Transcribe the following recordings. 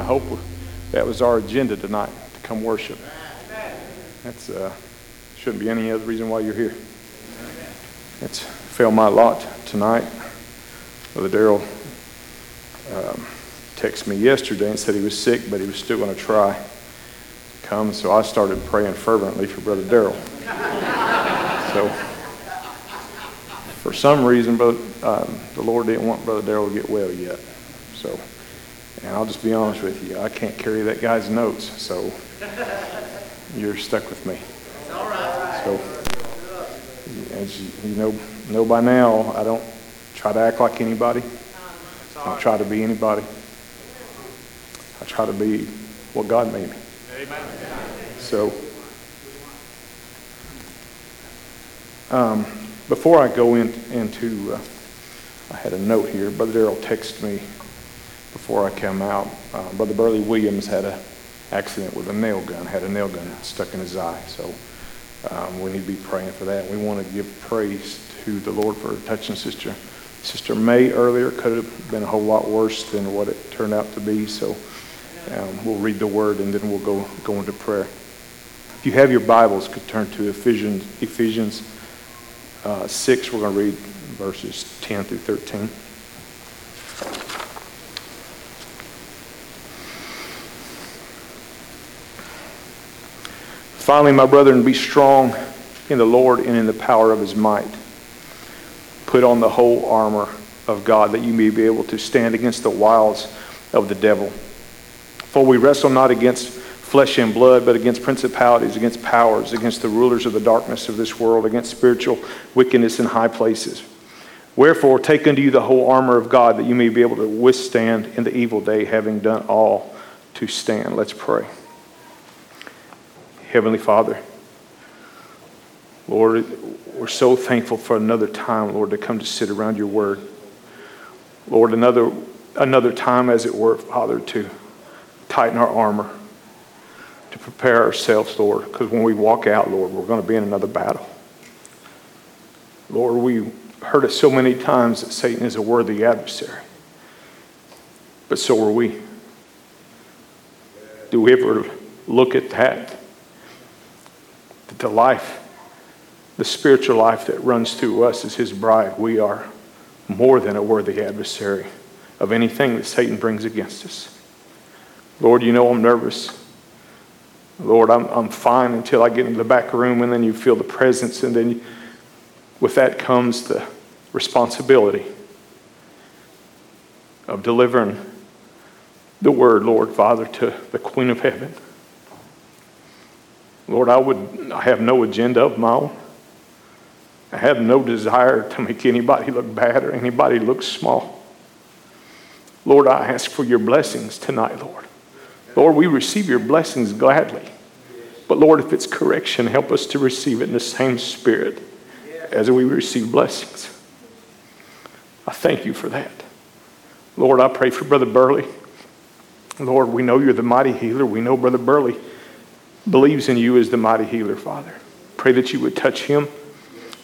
I hope that was our agenda tonight to come worship. That's uh, shouldn't be any other reason why you're here. It's fell my lot tonight. Brother Daryl um, texted me yesterday and said he was sick, but he was still going to try to come. So I started praying fervently for Brother Daryl. so for some reason, brother, um, the Lord didn't want Brother Daryl to get well yet. So, and I'll just be honest with you, I can't carry that guy's notes. So you're stuck with me. All right. So, as you, know, know by now, I don't try to act like anybody. I don't try to be anybody. I try to be what God made me. Amen. So, um, before I go in, into, uh, I had a note here. Brother Daryl texted me before I came out. Uh, Brother Burley Williams had a accident with a nail gun, had a nail gun stuck in his eye. So um, we need to be praying for that. We want to give praise to the Lord for touching Sister Sister May earlier. Could have been a whole lot worse than what it turned out to be. So um, we'll read the word and then we'll go go into prayer. If you have your Bibles, could turn to Ephesians Ephesians uh, six. We're going to read verses ten through thirteen. Finally, my brethren, be strong in the Lord and in the power of his might. Put on the whole armor of God that you may be able to stand against the wiles of the devil. For we wrestle not against flesh and blood, but against principalities, against powers, against the rulers of the darkness of this world, against spiritual wickedness in high places. Wherefore, take unto you the whole armor of God that you may be able to withstand in the evil day, having done all to stand. Let's pray. Heavenly Father, Lord, we're so thankful for another time, Lord, to come to sit around your word. Lord, another, another time, as it were, Father, to tighten our armor, to prepare ourselves, Lord, because when we walk out, Lord, we're going to be in another battle. Lord, we heard it so many times that Satan is a worthy adversary, but so are we. Do we ever look at that? The life, the spiritual life that runs through us as his bride, we are more than a worthy adversary of anything that Satan brings against us. Lord, you know I'm nervous. Lord, I'm, I'm fine until I get into the back room, and then you feel the presence, and then you, with that comes the responsibility of delivering the word, Lord, Father, to the Queen of Heaven. Lord, I would I have no agenda of my own. I have no desire to make anybody look bad or anybody look small. Lord, I ask for your blessings tonight, Lord. Lord, we receive your blessings gladly. But Lord, if it's correction, help us to receive it in the same spirit as we receive blessings. I thank you for that. Lord, I pray for Brother Burley. Lord, we know you're the mighty healer. We know Brother Burley believes in you as the mighty healer, Father. Pray that you would touch him.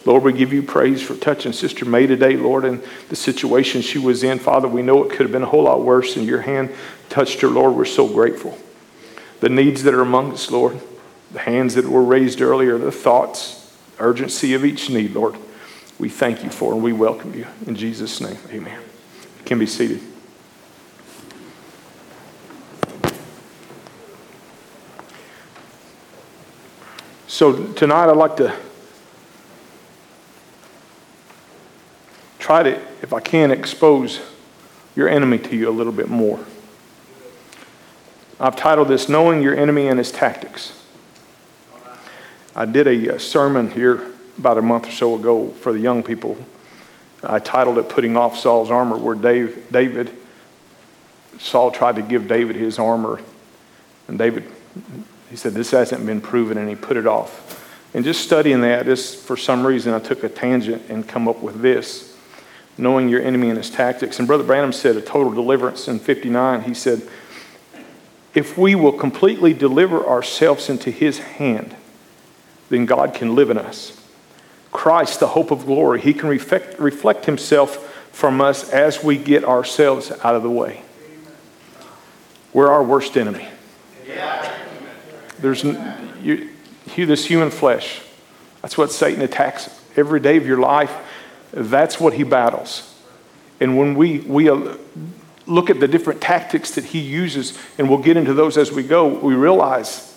Lord, we give you praise for touching Sister May today, Lord, and the situation she was in. Father, we know it could have been a whole lot worse, and your hand touched her, Lord. We're so grateful. The needs that are among us, Lord, the hands that were raised earlier, the thoughts, urgency of each need, Lord, we thank you for and we welcome you. In Jesus' name, amen. You can be seated. So tonight I'd like to try to, if I can, expose your enemy to you a little bit more. I've titled this Knowing Your Enemy and His Tactics. I did a uh, sermon here about a month or so ago for the young people. I titled it Putting Off Saul's Armor, where Dave, David, Saul tried to give David his armor, and David he said, This hasn't been proven, and he put it off. And just studying that, just for some reason, I took a tangent and come up with this knowing your enemy and his tactics. And Brother Branham said a total deliverance in 59. He said, If we will completely deliver ourselves into his hand, then God can live in us. Christ, the hope of glory, he can reflect, reflect himself from us as we get ourselves out of the way. We're our worst enemy. There's you, you, this human flesh. That's what Satan attacks every day of your life. That's what he battles. And when we, we uh, look at the different tactics that he uses, and we'll get into those as we go, we realize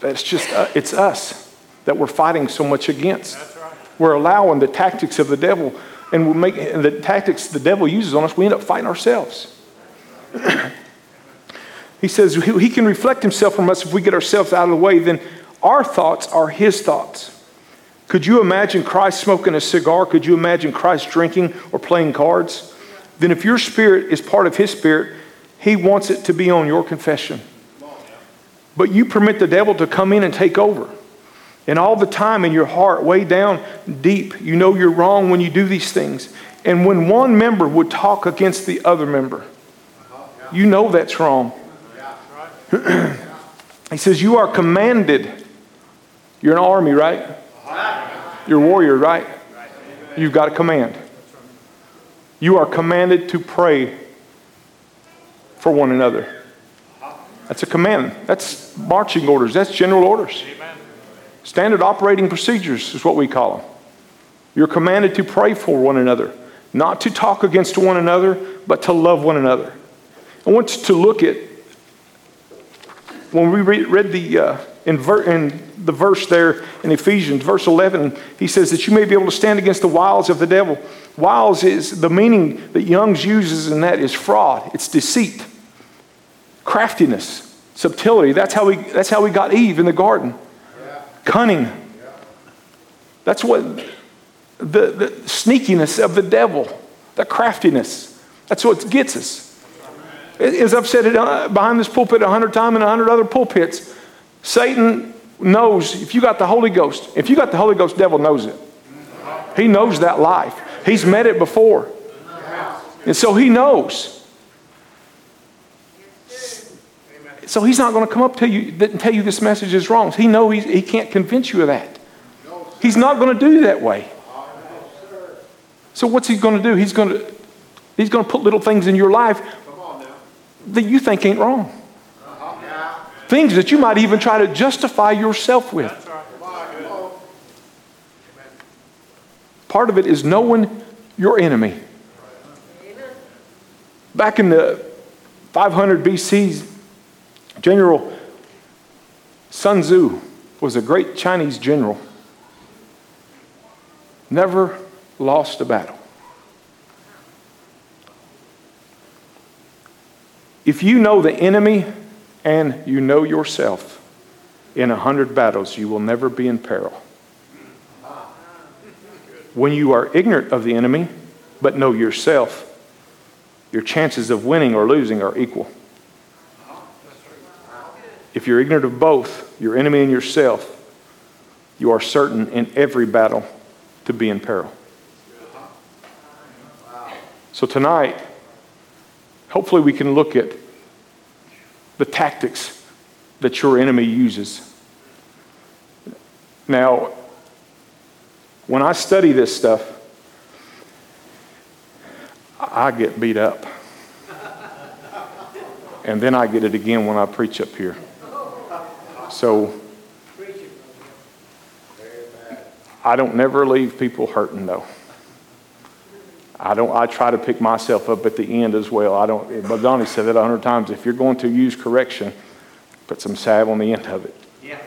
that it's just uh, it's us that we're fighting so much against. Right. We're allowing the tactics of the devil, and we make and the tactics the devil uses on us. We end up fighting ourselves. He says he can reflect himself from us if we get ourselves out of the way. Then our thoughts are his thoughts. Could you imagine Christ smoking a cigar? Could you imagine Christ drinking or playing cards? Then, if your spirit is part of his spirit, he wants it to be on your confession. But you permit the devil to come in and take over. And all the time in your heart, way down deep, you know you're wrong when you do these things. And when one member would talk against the other member, you know that's wrong. he says, You are commanded. You're an army, right? You're a warrior, right? You've got a command. You are commanded to pray for one another. That's a command. That's marching orders. That's general orders. Standard operating procedures is what we call them. You're commanded to pray for one another, not to talk against one another, but to love one another. I want to look at when we read the uh, in, ver- in the verse there in Ephesians, verse 11, he says that you may be able to stand against the wiles of the devil. Wiles is the meaning that Young's uses, and that is fraud, it's deceit, craftiness, subtlety. That's how we, that's how we got Eve in the garden. Yeah. Cunning. Yeah. That's what the, the sneakiness of the devil, the craftiness, that's what gets us. As I've said it uh, behind this pulpit a hundred times and a hundred other pulpits, Satan knows if you got the Holy Ghost, if you got the Holy Ghost, devil knows it. He knows that life. He's met it before. And so he knows. So he's not going to come up to you and tell you this message is wrong. He knows he can't convince you of that. He's not going to do that way. So what's he going to do? He's going to he's going to put little things in your life that you think ain't wrong. Things that you might even try to justify yourself with. Part of it is knowing your enemy. Back in the 500 BC, General Sun Tzu was a great Chinese general. Never lost a battle. If you know the enemy and you know yourself, in a hundred battles, you will never be in peril. When you are ignorant of the enemy, but know yourself, your chances of winning or losing are equal. If you're ignorant of both, your enemy and yourself, you are certain in every battle to be in peril. So tonight, hopefully we can look at the tactics that your enemy uses. Now, when I study this stuff, I get beat up. And then I get it again when I preach up here. So I don't never leave people hurting though. I don't. I try to pick myself up at the end as well. I don't. But Donnie said that a hundred times. If you're going to use correction, put some salve on the end of it. Yeah.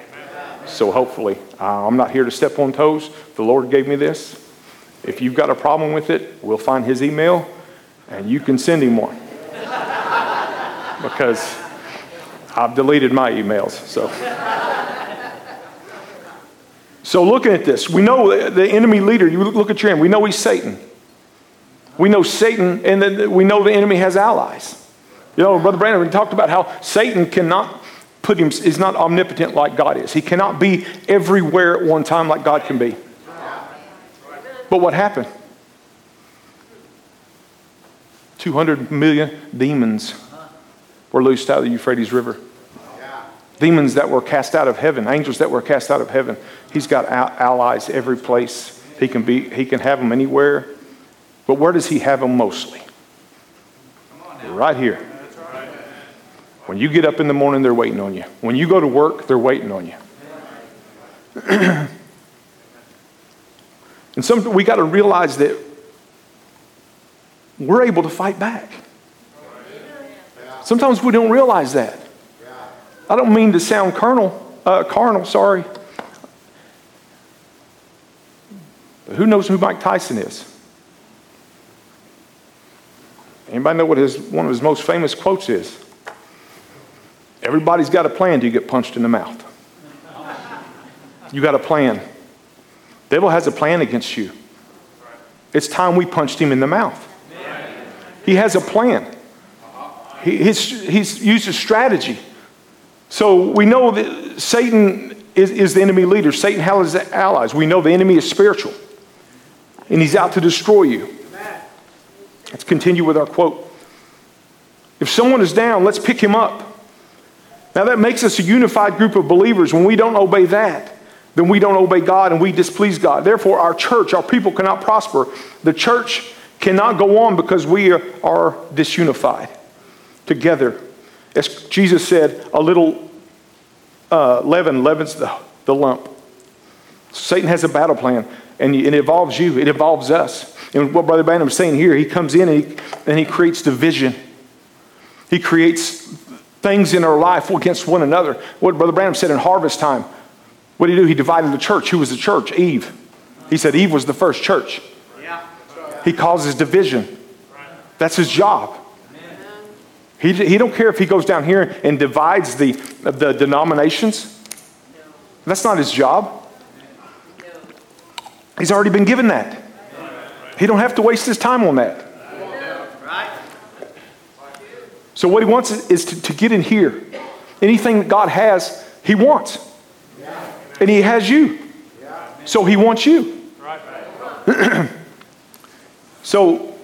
So hopefully, uh, I'm not here to step on toes. The Lord gave me this. If you've got a problem with it, we'll find His email, and you can send him one. because I've deleted my emails. So. So looking at this, we know the enemy leader. You look at your end. We know he's Satan. We know Satan, and then we know the enemy has allies. You know, Brother Branham, we talked about how Satan cannot put him, is not omnipotent like God is. He cannot be everywhere at one time like God can be. But what happened? 200 million demons were loosed out of the Euphrates River. Demons that were cast out of heaven, angels that were cast out of heaven. He's got allies every place. He can, be, he can have them anywhere. But where does he have them mostly? Right here. When you get up in the morning, they're waiting on you. When you go to work, they're waiting on you. and some, we got to realize that we're able to fight back. Sometimes we don't realize that. I don't mean to sound carnal, uh, carnal, sorry. But who knows who Mike Tyson is? Anybody know what his, one of his most famous quotes is? Everybody's got a plan till you get punched in the mouth. You got a plan. Devil has a plan against you. It's time we punched him in the mouth. He has a plan. He, he's, he's used a strategy. So we know that Satan is, is the enemy leader. Satan has allies. We know the enemy is spiritual. And he's out to destroy you. Let's continue with our quote. If someone is down, let's pick him up. Now that makes us a unified group of believers. When we don't obey that, then we don't obey God and we displease God. Therefore, our church, our people cannot prosper. The church cannot go on because we are, disunified together. As Jesus said, a little uh, leaven leavens the, the lump. Satan has a battle plan, and it involves you, it involves us. And what Brother Branham is saying here, he comes in and he, and he creates division. He creates things in our life against one another. What Brother Branham said in harvest time, what did he do? He divided the church. Who was the church? Eve. He said Eve was the first church. He causes division. That's his job. He, he don't care if he goes down here and divides the, the denominations. That's not his job. He's already been given that. He don't have to waste his time on that. So what he wants is to, to get in here. Anything that God has, he wants. And he has you. So he wants you. so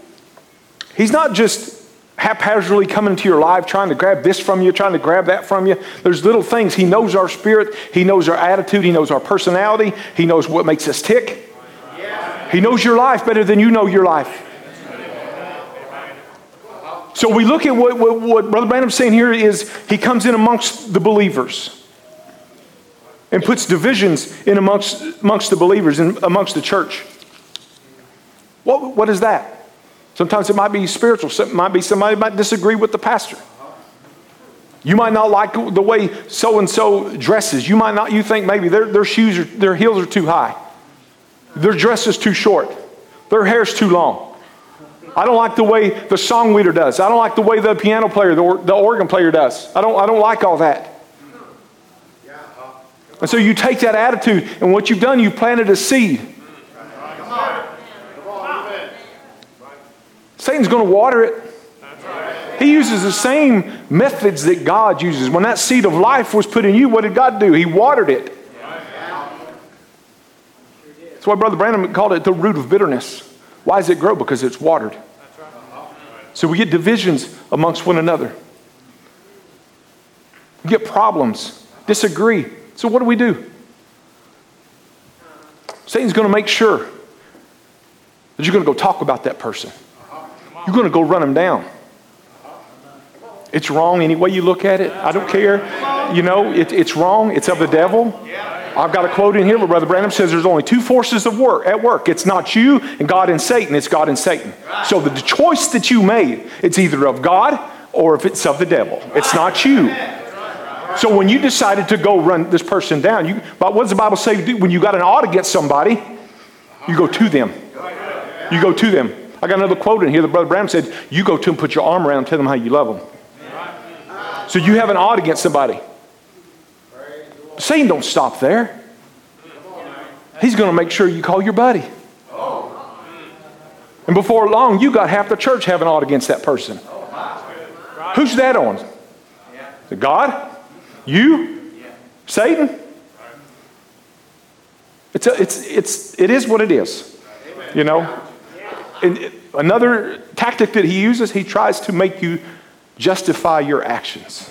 he's not just haphazardly coming into your life, trying to grab this from you, trying to grab that from you. There's little things. He knows our spirit, He knows our attitude, He knows our personality, He knows what makes us tick. He knows your life better than you know your life. So we look at what, what, what Brother Branham's saying here is he comes in amongst the believers and puts divisions in amongst, amongst the believers and amongst the church. What, what is that? Sometimes it might be spiritual. It might be somebody might disagree with the pastor. You might not like the way so and so dresses. You might not. You think maybe their, their shoes are their heels are too high. Their dress is too short. Their hair's too long. I don't like the way the song leader does. I don't like the way the piano player, the, the organ player does. I don't, I don't like all that. And so you take that attitude, and what you've done, you've planted a seed. Satan's going to water it. He uses the same methods that God uses. When that seed of life was put in you, what did God do? He watered it. That's why Brother Branham called it the root of bitterness. Why does it grow? Because it's watered. So we get divisions amongst one another. We get problems, disagree. So what do we do? Satan's going to make sure that you're going to go talk about that person. You're going to go run them down. It's wrong any way you look at it. I don't care. You know, it, it's wrong. It's of the devil. I've got a quote in here where Brother Branham says there's only two forces of work at work. It's not you and God and Satan. It's God and Satan. So the choice that you made, it's either of God or if it's of the devil. It's not you. So when you decided to go run this person down, you, but what does the Bible say? When you got an ought against somebody, you go to them. You go to them. I got another quote in here that Brother Branham said, You go to them, put your arm around, them, tell them how you love them. So you have an odd against somebody. Satan don't stop there. He's going to make sure you call your buddy. And before long, you got half the church having odd against that person. Who's that on? God? You? Satan? It's, a, it's, it's, it is what it is. You know? And another tactic that he uses, he tries to make you justify your actions.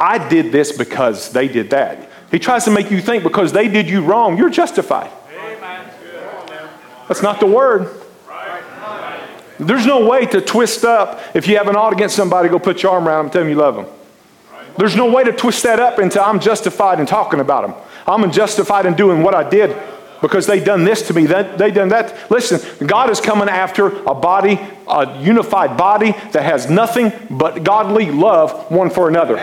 I did this because they did that. He tries to make you think because they did you wrong, you're justified. That's not the word. There's no way to twist up if you have an ought against somebody, go put your arm around them tell them you love them. There's no way to twist that up into I'm justified in talking about them. I'm justified in doing what I did because they done this to me, that, they done that. Listen, God is coming after a body, a unified body that has nothing but godly love one for another.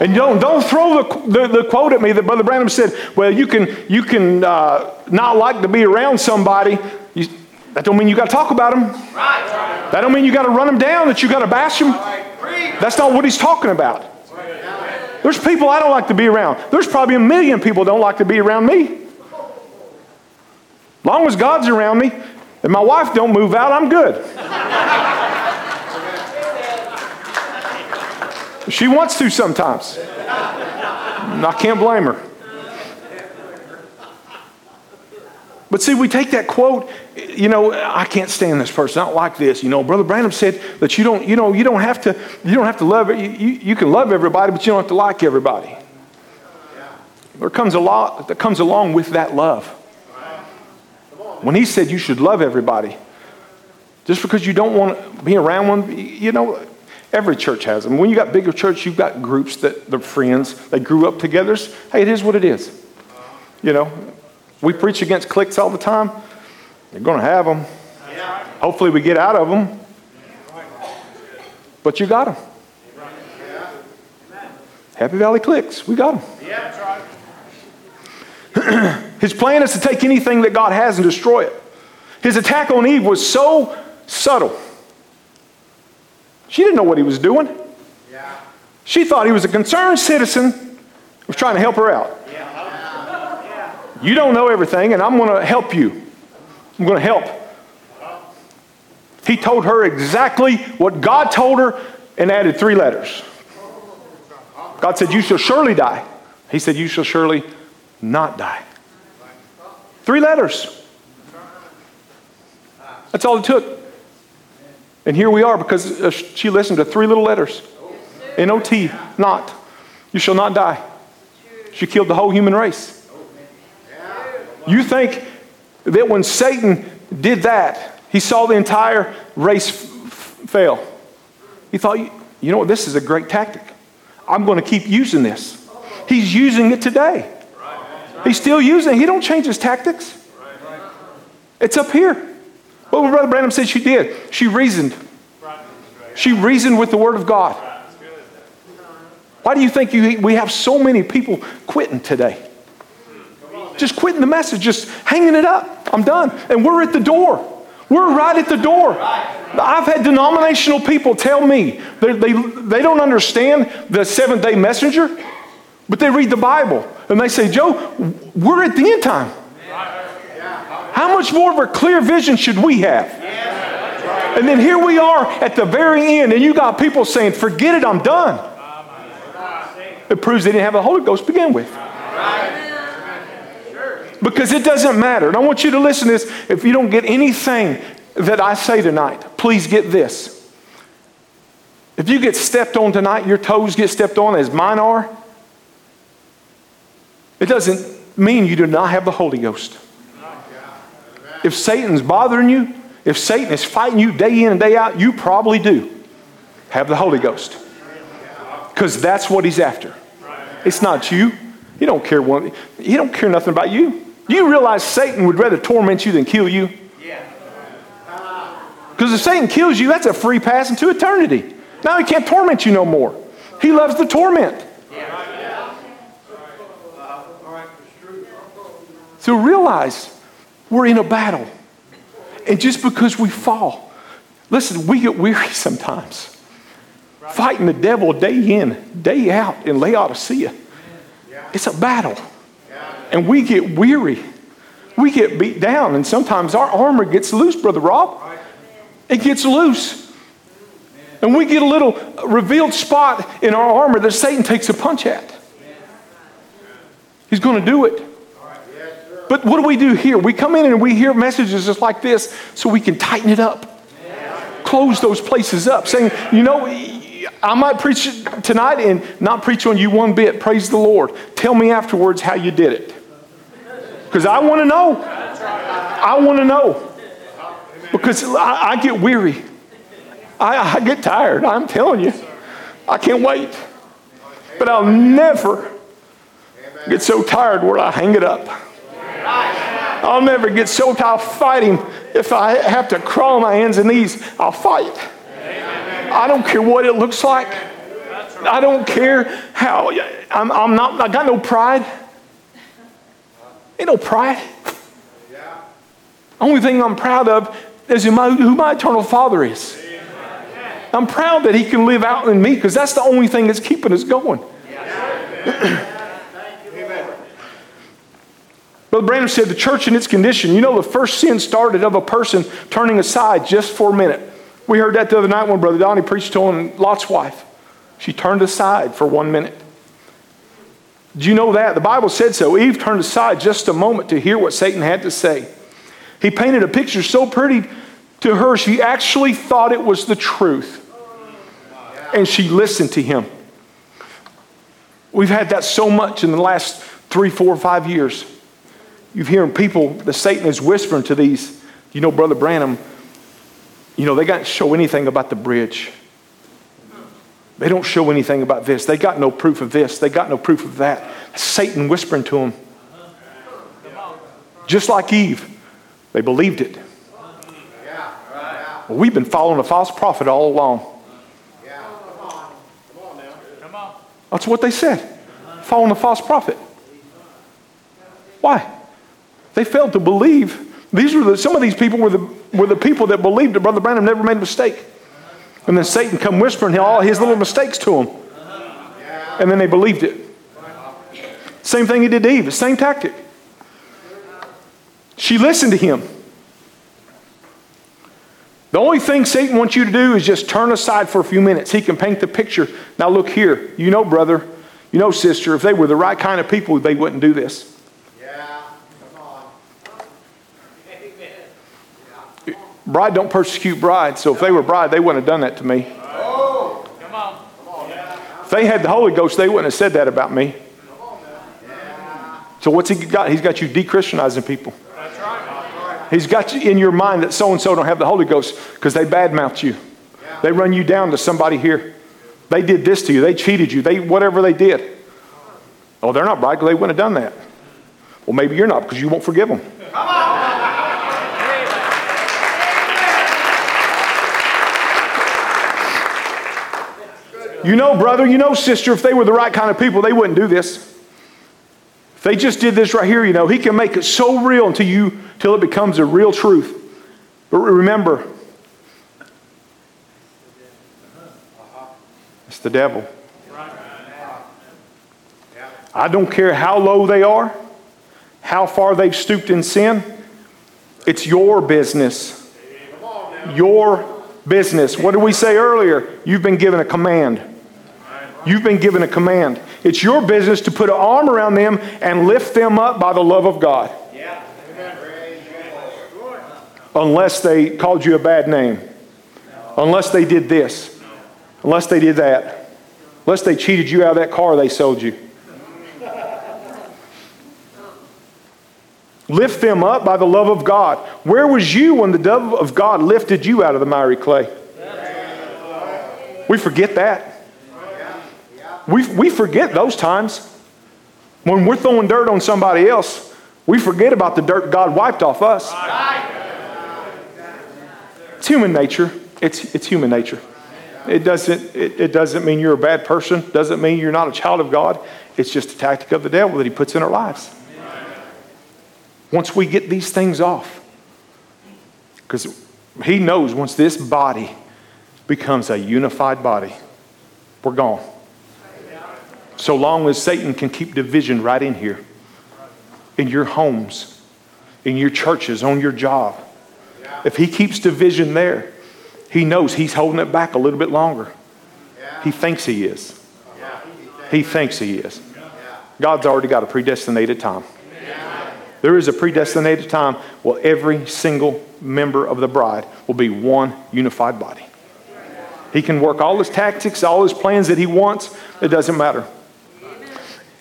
And don't, don't throw the, the, the, quote at me that Brother Branham said, well, you can, you can uh, not like to be around somebody. You, that don't mean you got to talk about them. That don't mean you got to run them down, that you got to bash them. That's not what he's talking about. There's people I don't like to be around. There's probably a million people don't like to be around me. Long as God's around me and my wife don't move out, I'm good. She wants to sometimes. I can't blame her. But see, we take that quote, you know, I can't stand this person. I don't like this. You know, Brother Branham said that you don't, you know, you don't have to, you don't have to love you, you can love everybody, but you don't have to like everybody. There comes a lot that comes along with that love. When he said you should love everybody, just because you don't want to be around one, you know, every church has them. When you got bigger church, you've got groups that they're friends. They grew up together. Hey, it is what it is. You know, we preach against cliques all the time. You're going to have them. Hopefully, we get out of them. But you got them. Happy Valley cliques. We got them. His plan is to take anything that God has and destroy it. His attack on Eve was so subtle. She didn't know what he was doing. She thought he was a concerned citizen, was trying to help her out. You don't know everything, and I'm going to help you. I'm going to help. He told her exactly what God told her and added three letters. God said, You shall surely die. He said, You shall surely not die. Three letters. That's all it took. And here we are because uh, she listened to three little letters. N O T, not. You shall not die. She killed the whole human race. You think that when Satan did that, he saw the entire race f- fail. He thought, you know what, this is a great tactic. I'm going to keep using this. He's using it today. He's still using it. He don't change his tactics. It's up here. What Brother Branham said she did. She reasoned. She reasoned with the Word of God. Why do you think you, we have so many people quitting today? just quitting the message, just hanging it up. I'm done. And we're at the door. We're right at the door. I've had denominational people tell me they, they, they don't understand the seventh day messenger, but they read the Bible and they say, Joe, we're at the end time. How much more of a clear vision should we have? And then here we are at the very end, and you got people saying, Forget it, I'm done. It proves they didn't have the Holy Ghost to begin with because it doesn't matter. And I want you to listen to this. If you don't get anything that I say tonight, please get this. If you get stepped on tonight, your toes get stepped on as mine are, it doesn't mean you do not have the Holy Ghost. If Satan's bothering you, if Satan is fighting you day in and day out, you probably do have the Holy Ghost. Because that's what he's after. It's not you. He don't care one, he don't care nothing about you. Do you realize Satan would rather torment you than kill you? Yeah. Because if Satan kills you, that's a free pass into eternity. Now he can't torment you no more. He loves the torment. So realize we're in a battle. And just because we fall, listen, we get weary sometimes. Fighting the devil day in, day out in Laodicea. It's a battle and we get weary. We get beat down, and sometimes our armor gets loose, Brother Rob. It gets loose. And we get a little revealed spot in our armor that Satan takes a punch at. He's going to do it. But what do we do here? We come in and we hear messages just like this so we can tighten it up, close those places up, saying, you know, I might preach tonight and not preach on you one bit. Praise the Lord. Tell me afterwards how you did it. Because I want to know. I want to know. Because I, I get weary. I, I get tired. I'm telling you. I can't wait. But I'll never get so tired where I hang it up. I'll never get so tired fighting. If I have to crawl on my hands and knees, I'll fight. I don't care what it looks like. I don't care how. I'm, I'm not, I got no pride. Ain't no pride. Only thing I'm proud of is who my, who my eternal Father is. I'm proud that He can live out in me because that's the only thing that's keeping us going. Brother Branham said the church in its condition, you know, the first sin started of a person turning aside just for a minute. We heard that the other night when Brother Donnie preached to him, Lot's wife. She turned aside for one minute. Do you know that? The Bible said so. Eve turned aside just a moment to hear what Satan had to say. He painted a picture so pretty to her, she actually thought it was the truth. And she listened to him. We've had that so much in the last three, four, five years. You've hearing people that Satan is whispering to these, you know, Brother Branham, you know, they got to show anything about the bridge. They don't show anything about this. They got no proof of this. They got no proof of that. Satan whispering to them. Just like Eve, they believed it. Well, we've been following a false prophet all along. That's what they said. Following a false prophet. Why? They failed to believe. These were the, some of these people were the, were the people that believed that Brother Branham never made a mistake. And then Satan come whispering all his little mistakes to them. And then they believed it. Same thing he did to Eve, same tactic. She listened to him. The only thing Satan wants you to do is just turn aside for a few minutes. He can paint the picture. Now, look here. You know, brother, you know, sister, if they were the right kind of people, they wouldn't do this. Yeah, come on. Bride don't persecute bride, so if they were bride, they wouldn't have done that to me. Oh, come on. If they had the Holy Ghost, they wouldn't have said that about me. So what's he got? He's got you de-Christianizing people. He's got you in your mind that so and so don't have the Holy Ghost because they badmouth you. They run you down to somebody here. They did this to you. They cheated you. They whatever they did. Oh, they're not right because they wouldn't have done that. Well, maybe you're not because you won't forgive them. You know, brother, you know, sister, if they were the right kind of people, they wouldn't do this. If they just did this right here, you know, he can make it so real until you till it becomes a real truth. But remember, it's the devil. I don't care how low they are, how far they've stooped in sin. It's your business. Your business. What did we say earlier? You've been given a command. You've been given a command. It's your business to put an arm around them and lift them up by the love of God unless they called you a bad name, unless they did this, unless they did that, unless they cheated you out of that car they sold you. Lift them up by the love of God. Where was you when the love of God lifted you out of the miry clay? We forget that. We, we forget those times. When we're throwing dirt on somebody else, we forget about the dirt God wiped off us. It's human nature. It's, it's human nature. It doesn't, it, it doesn't mean you're a bad person, doesn't mean you're not a child of God. It's just a tactic of the devil that he puts in our lives. Once we get these things off, because he knows once this body becomes a unified body, we're gone. So long as Satan can keep division right in here, in your homes, in your churches, on your job, if he keeps division there, he knows he's holding it back a little bit longer. He thinks he is. He thinks he is. God's already got a predestinated time. There is a predestinated time where every single member of the bride will be one unified body. He can work all his tactics, all his plans that he wants. It doesn't matter.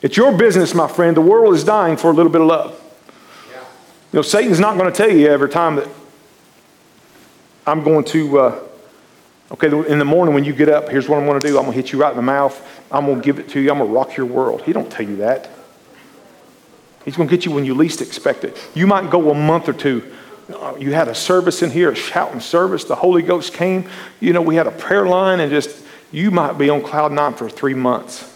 It's your business, my friend. The world is dying for a little bit of love. You know, Satan's not going to tell you every time that I'm going to, uh, okay, in the morning when you get up, here's what I'm going to do. I'm going to hit you right in the mouth. I'm going to give it to you. I'm going to rock your world. He don't tell you that. He's going to get you when you least expect it. You might go a month or two. Uh, you had a service in here, a shouting service. The Holy Ghost came. You know, we had a prayer line, and just, you might be on cloud nine for three months.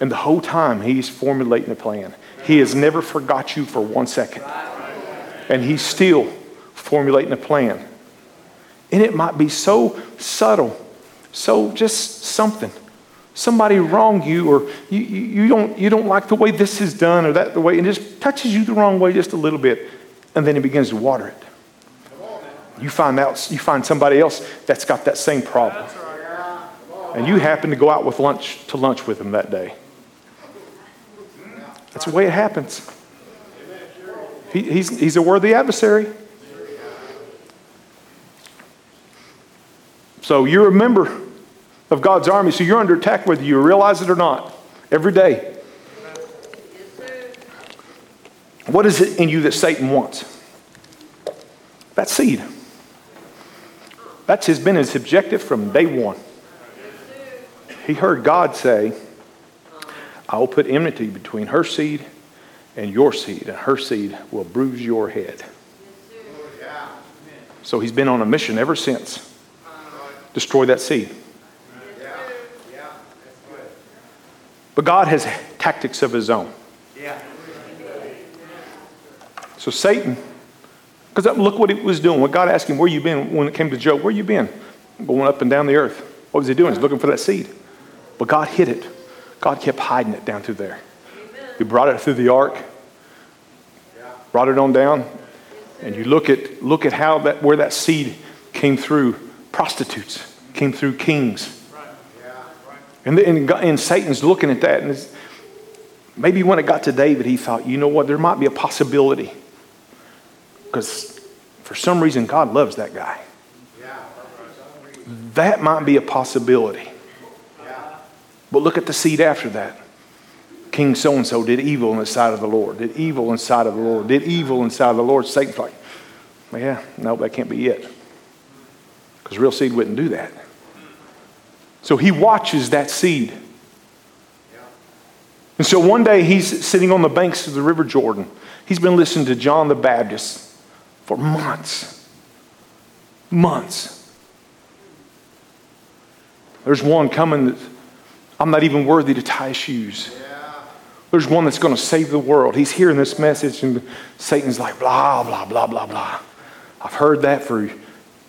And the whole time, he's formulating a plan. He has never forgot you for one second. And he's still formulating a plan. And it might be so subtle, so just something. Somebody wronged you, or you, you, you, don't, you don't like the way this is done, or that the way, and just touches you the wrong way just a little bit, and then he begins to water it. You find out, you find somebody else that's got that same problem. And you happen to go out with lunch to lunch with them that day. That's the way it happens. He, he's, he's a worthy adversary. So you're a member of God's army, so you're under attack whether you realize it or not every day. What is it in you that Satan wants? That seed. That's his, been his objective from day one. He heard God say, I will put enmity between her seed and your seed, and her seed will bruise your head. So he's been on a mission ever since. Destroy that seed. But God has tactics of his own. So Satan, because look what he was doing. What God asked him, where you been when it came to Job? Where you been? Going up and down the earth. What was he doing? He's looking for that seed. But God hid it. God kept hiding it down through there. He brought it through the ark, brought it on down, and you look at look at how that where that seed came through prostitutes, came through kings. And, and, and Satan's looking at that, and maybe when it got to David, he thought, you know what, there might be a possibility. Because for some reason, God loves that guy. That might be a possibility. But look at the seed after that. King so and so did evil in the sight of the Lord, did evil in the sight of the Lord, did evil in the sight of the Lord. Satan's like, yeah, no, that can't be it. Because real seed wouldn't do that. So he watches that seed. And so one day he's sitting on the banks of the River Jordan. He's been listening to John the Baptist for months. Months. There's one coming that I'm not even worthy to tie shoes. There's one that's going to save the world. He's hearing this message, and Satan's like, blah, blah, blah, blah, blah. I've heard that for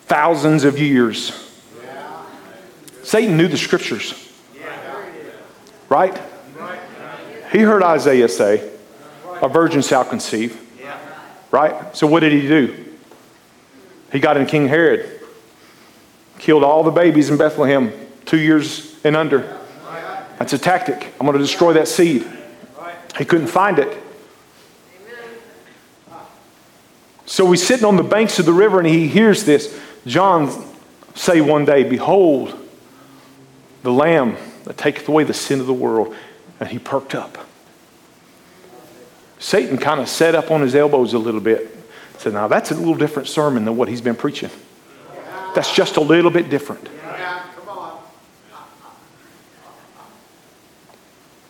thousands of years. Satan knew the scriptures. Right? He heard Isaiah say, a virgin shall conceive. Right? So what did he do? He got in King Herod, killed all the babies in Bethlehem, two years and under. That's a tactic. I'm going to destroy that seed. He couldn't find it. So he's sitting on the banks of the river and he hears this. John say one day, Behold, the Lamb that taketh away the sin of the world. And he perked up. Satan kind of sat up on his elbows a little bit. Said, Now that's a little different sermon than what he's been preaching. That's just a little bit different.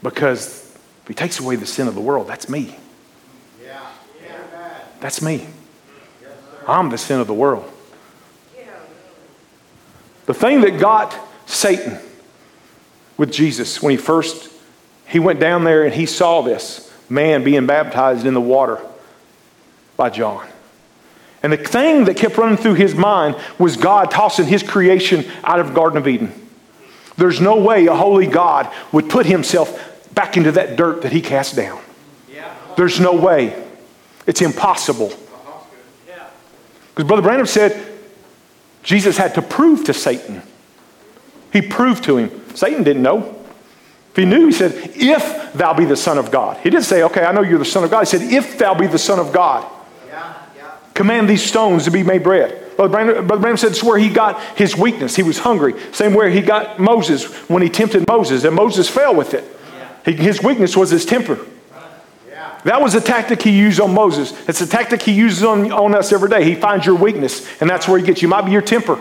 Because if he takes away the sin of the world, that's me. Yeah, That's me. I'm the sin of the world. The thing that got Satan with Jesus when he first he went down there and he saw this man being baptized in the water by John. And the thing that kept running through his mind was God tossing his creation out of Garden of Eden. There's no way a holy God would put himself back into that dirt that he cast down. There's no way. It's impossible. Because Brother Branham said Jesus had to prove to Satan. He proved to him. Satan didn't know. If he knew, he said, If thou be the Son of God. He didn't say, Okay, I know you're the Son of God. He said, If thou be the Son of God, command these stones to be made bread. Brother Branham, Brother Branham said it's where he got his weakness. He was hungry. Same where he got Moses when he tempted Moses, and Moses fell with it. His weakness was his temper. That was a tactic he used on Moses. It's a tactic he uses on, on us every day. He finds your weakness, and that's where he gets you. It might be your temper.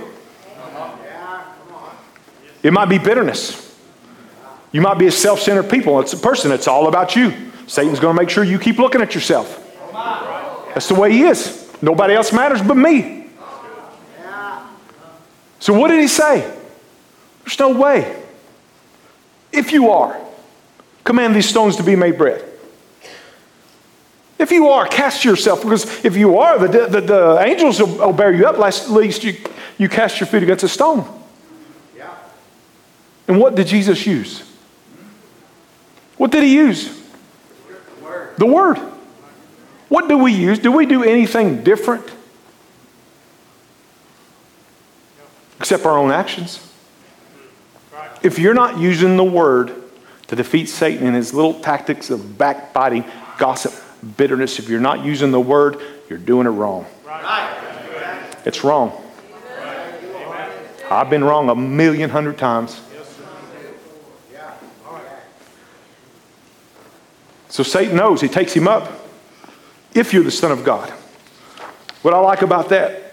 It might be bitterness. You might be a self centered people. It's a person, it's all about you. Satan's going to make sure you keep looking at yourself. That's the way he is. Nobody else matters but me. So, what did he say? There's no way. If you are, command these stones to be made bread. If you are, cast yourself, because if you are, the, the, the angels will, will, bear you up, at least you, you cast your feet against a stone. Yeah. And what did Jesus use? What did he use? The word. the word. What do we use? Do we do anything different? Except our own actions. If you're not using the word to defeat Satan and his little tactics of backbiting, gossip, bitterness, if you're not using the word, you're doing it wrong. It's wrong. I've been wrong a million hundred times. So Satan knows, he takes him up if you're the Son of God. What I like about that,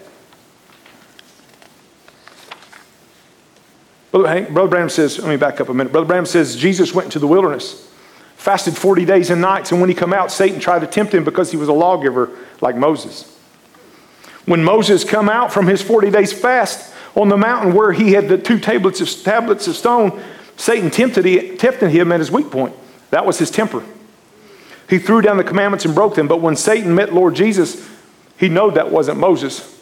Brother, Hank, Brother Branham says, let me back up a minute. Brother Branham says Jesus went into the wilderness, fasted 40 days and nights, and when he come out, Satan tried to tempt him because he was a lawgiver like Moses. When Moses come out from his 40 days fast on the mountain where he had the two tablets of, tablets of stone, Satan tempted, tempted him at his weak point. That was his temper. He threw down the commandments and broke them. But when Satan met Lord Jesus, he knew that wasn't Moses.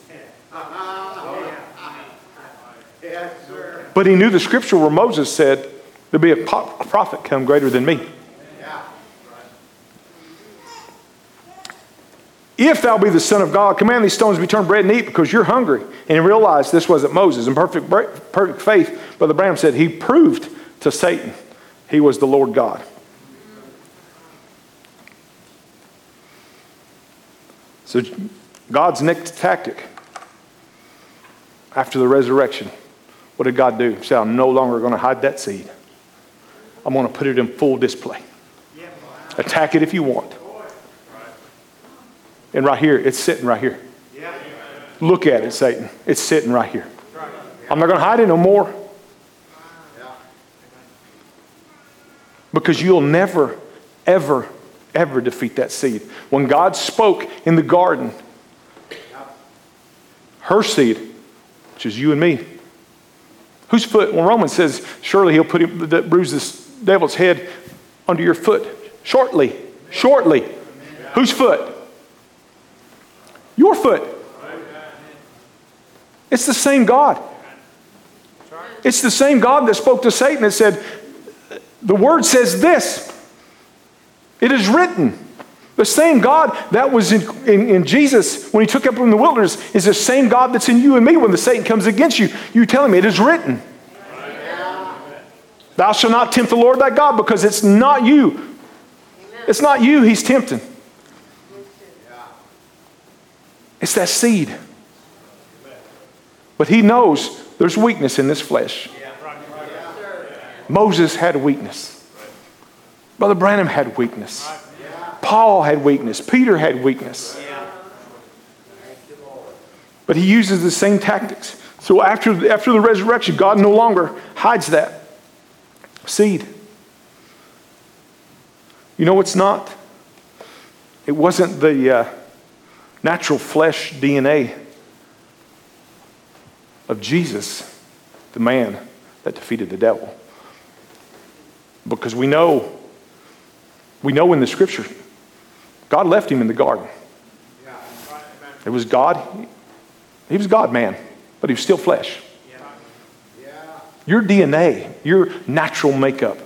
But he knew the scripture where Moses said, There'll be a prophet come greater than me. If thou be the Son of God, command these stones to be turned bread and eat because you're hungry. And he realized this wasn't Moses. In perfect, perfect faith, Brother Branham said he proved to Satan he was the Lord God. So, God's next tactic after the resurrection, what did God do? He said, I'm no longer going to hide that seed. I'm going to put it in full display. Attack it if you want. And right here, it's sitting right here. Look at it, Satan. It's sitting right here. I'm not going to hide it no more. Because you'll never, ever ever defeat that seed. When God spoke in the garden, her seed, which is you and me, whose foot? When Romans says, surely he'll put him, that bruise this devil's head under your foot. Shortly, shortly. Whose foot? Your foot. It's the same God. It's the same God that spoke to Satan and said, the word says this. It is written. The same God that was in, in, in, Jesus when he took up from the wilderness is the same God that's in you and me when the Satan comes against you. You telling me it is written. Thou shalt not tempt the Lord thy God because it's not you. It's not you he's tempting. It's that seed. But he knows there's weakness in this flesh. Moses had weakness. Brother Branham had weakness. Paul had weakness. Peter had weakness. But he uses the same tactics. So after, after the resurrection, God no longer hides that seed. You know it's not? It wasn't the uh, natural flesh DNA of Jesus, the man that defeated the devil. Because we know we know in the scripture, God left him in the garden. It was God. He was God man, but he was still flesh. Your DNA, your natural makeup,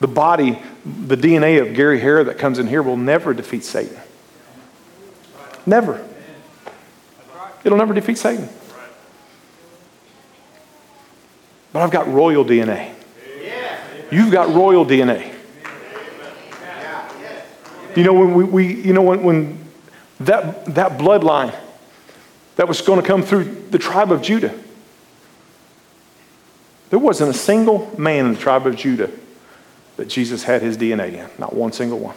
the body, the DNA of Gary Hare that comes in here will never defeat Satan. Never. It'll never defeat Satan. But I've got royal DNA. You've got royal DNA. You know, when we, we you know, when, when that, that bloodline that was going to come through the tribe of Judah, there wasn't a single man in the tribe of Judah that Jesus had his DNA in. Not one single one.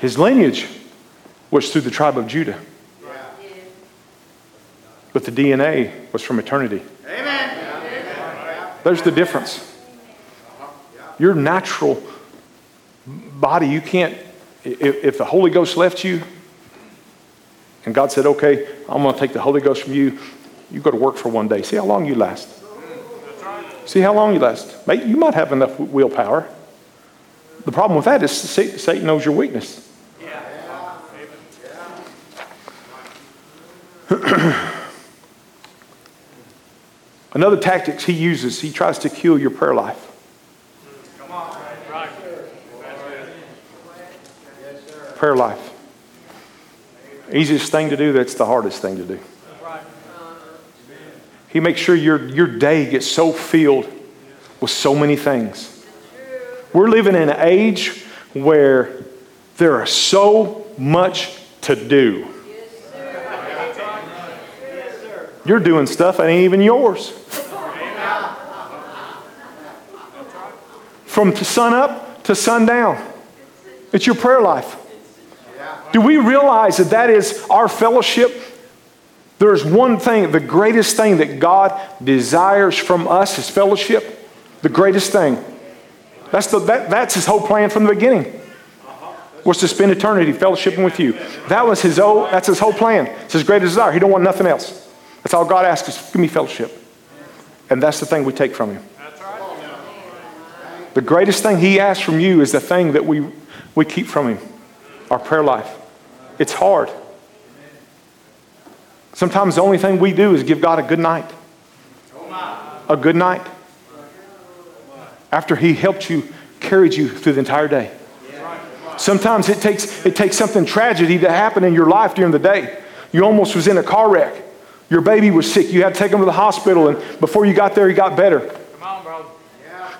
His lineage was through the tribe of Judah. But the DNA was from eternity. Amen. There's the difference. Your natural body, you can't, if, if the Holy Ghost left you, and God said, okay, I'm going to take the Holy Ghost from you, you go to work for one day. See how long you last. See how long you last. Mate, You might have enough willpower. The problem with that is Satan knows your weakness. Another tactic he uses, he tries to kill your prayer life. Prayer life. Easiest thing to do, that's the hardest thing to do. He makes sure your, your day gets so filled with so many things. We're living in an age where there is so much to do. You're doing stuff that ain't even yours. From sun up to sundown. It's your prayer life. Do we realize that that is our fellowship? There's one thing, the greatest thing that God desires from us is fellowship. The greatest thing. That's, the, that, that's his whole plan from the beginning. Was to spend eternity fellowshipping with you. That was his that's his whole plan. It's his greatest desire. He don't want nothing else. That's all God asks give me fellowship. And that's the thing we take from him. The greatest thing he asks from you is the thing that we, we keep from him, our prayer life. It's hard. Sometimes the only thing we do is give God a good night. A good night. After He helped you, carried you through the entire day. Sometimes it takes, it takes something tragedy to happen in your life during the day. You almost was in a car wreck. Your baby was sick. You had to take him to the hospital, and before you got there, he got better. Come on, bro.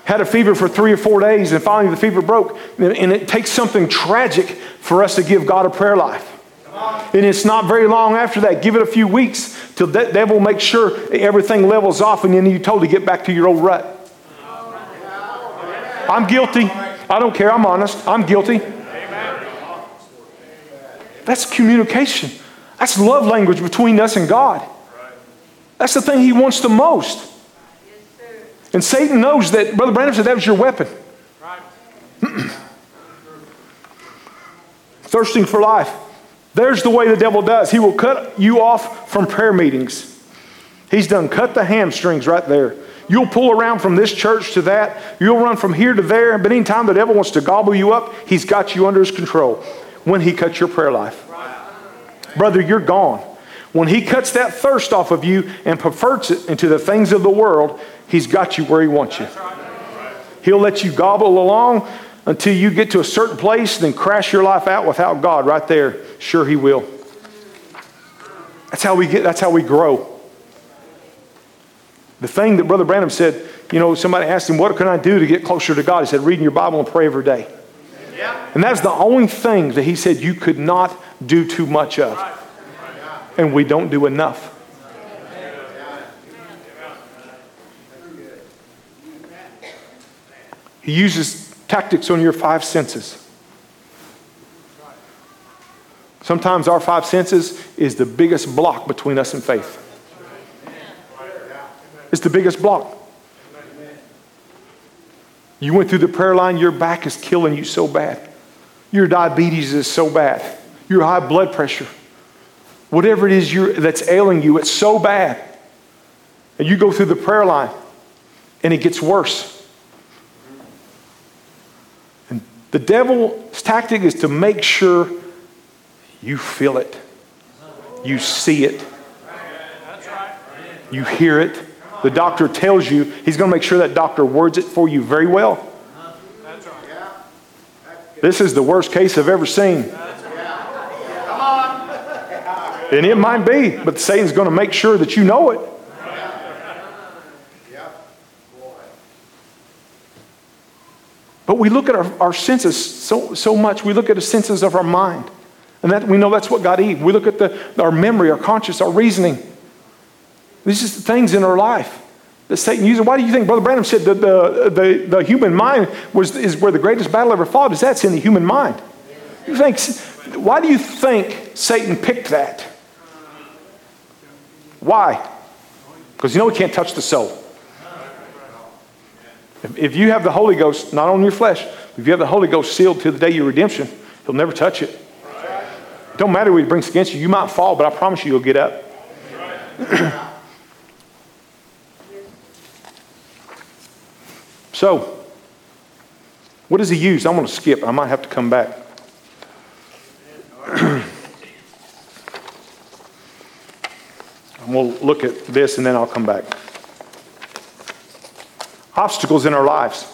Had a fever for three or four days, and finally the fever broke. And it takes something tragic for us to give God a prayer life. And it's not very long after that. Give it a few weeks till that devil makes sure everything levels off and then you totally get back to your old rut. I'm guilty. I don't care. I'm honest. I'm guilty. That's communication. That's love language between us and God. That's the thing he wants the most. And Satan knows that, Brother Branham said that was your weapon. Thirsting for life. There's the way the devil does. He will cut you off from prayer meetings. He's done cut the hamstrings right there. You'll pull around from this church to that. You'll run from here to there. But anytime the devil wants to gobble you up, he's got you under his control when he cuts your prayer life. Brother, you're gone. When he cuts that thirst off of you and perverts it into the things of the world, he's got you where he wants you. He'll let you gobble along until you get to a certain place, then crash your life out without God right there. Sure, He will. That's how we get, that's how we grow. The thing that Brother Branham said, you know, somebody asked him, What can I do to get closer to God? He said, Reading your Bible and pray every day. Yeah. And that's the only thing that he said you could not do too much of. And we don't do enough. He uses tactics on your five senses. Sometimes our five senses is the biggest block between us and faith. It's the biggest block. You went through the prayer line, your back is killing you so bad. Your diabetes is so bad. Your high blood pressure. Whatever it is that's ailing you, it's so bad. And you go through the prayer line and it gets worse. And the devil's tactic is to make sure you feel it, you see it, you hear it. The doctor tells you, he's going to make sure that doctor words it for you very well. This is the worst case I've ever seen. And it might be, but Satan's going to make sure that you know it. But we look at our, our senses so, so much. We look at the senses of our mind. And that we know that's what God eats. We look at the, our memory, our conscience, our reasoning. These are the things in our life that Satan uses. Why do you think Brother Branham said that the, the, the human mind was, is where the greatest battle ever fought? Is that's in the human mind. You think, why do you think Satan picked that? Why? Because you know he can't touch the soul. If, you have the Holy Ghost, not on your flesh, if you have the Holy Ghost sealed to the day of your redemption, he'll never touch it. it don't matter what he brings against you. You might fall, but I promise you, you'll get up. so, what does he use? I'm going to skip. I might have to come back. and we'll look at this and then I'll come back. Obstacles in our lives.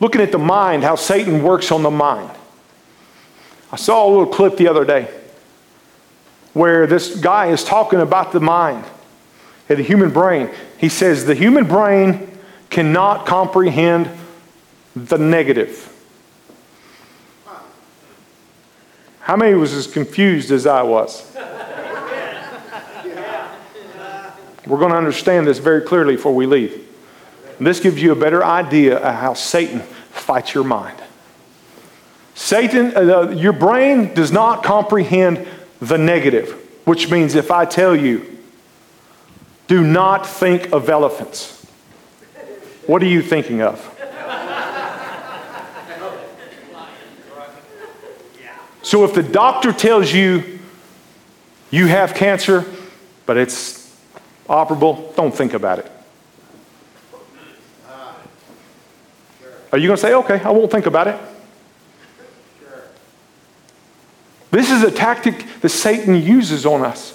Looking at the mind, how Satan works on the mind. I saw a little clip the other day where this guy is talking about the mind and the human brain. He says the human brain cannot comprehend the negative. How many was as confused as I was? We're going to understand this very clearly before we leave. This gives you a better idea of how Satan fights your mind. Satan, uh, your brain does not comprehend the negative, which means if I tell you, do not think of elephants. What are you thinking of? So if the doctor tells you you have cancer, but it's operable, don't think about it. Are you going to say, okay, I won't think about it? This is a tactic that Satan uses on us.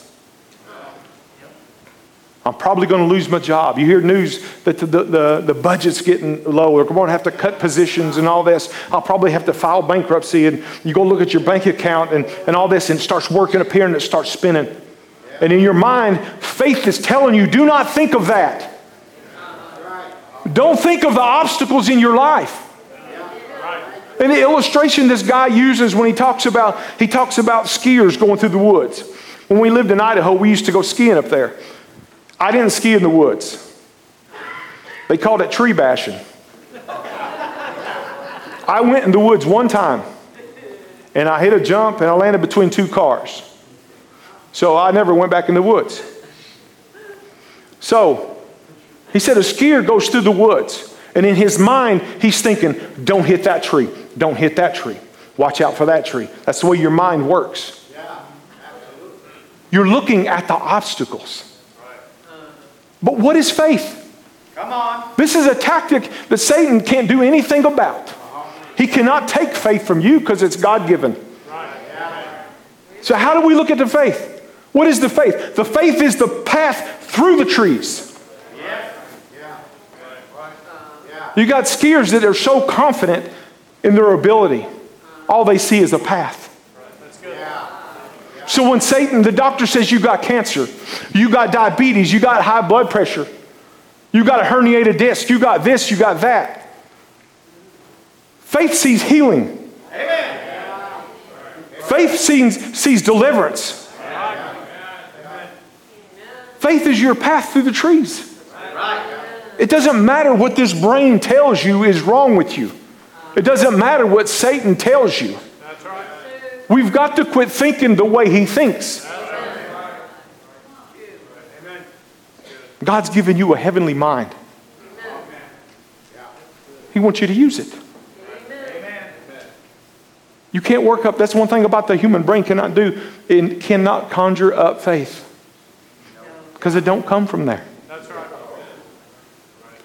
I'm probably going to lose my job. You hear news that the, the, the, budget's getting lower. We're going to have to cut positions and all this. I'll probably have to file bankruptcy. And you go look at your bank account and, and all this, and it starts working up here and it starts spinning. And in your mind, faith is telling you, do not think of that. Don't think of the obstacles in your life. And the illustration this guy uses when he talks about he talks about skiers going through the woods. When we lived in Idaho, we used to go skiing up there. I didn't ski in the woods. They called it tree bashing. I went in the woods one time and I hit a jump and I landed between two cars. So I never went back in the woods. So he said a skier goes through the woods and in his mind he's thinking, don't hit that tree, don't hit that tree, watch out for that tree. That's the way your mind works. You're looking at the obstacles. But what is faith? Come on. This is a tactic that Satan can't do anything about. He cannot take faith from you because it's God given. So, how do we look at the faith? What is the faith? The faith is the path through the trees. You got skiers that are so confident in their ability, all they see is a path. So when Satan, the doctor says you got cancer, you got diabetes, you got high blood pressure, you got a herniated disc, you got this, you got that. Faith sees healing. Amen. Faith sees, sees deliverance. Faith is your path through the trees. It doesn't matter what this brain tells you is wrong with you. It doesn't matter what Satan tells you. We've got to quit thinking the way he thinks. God's given you a heavenly mind. He wants you to use it. You can't work up. That's one thing about the human brain cannot do. It cannot conjure up faith because it don't come from there.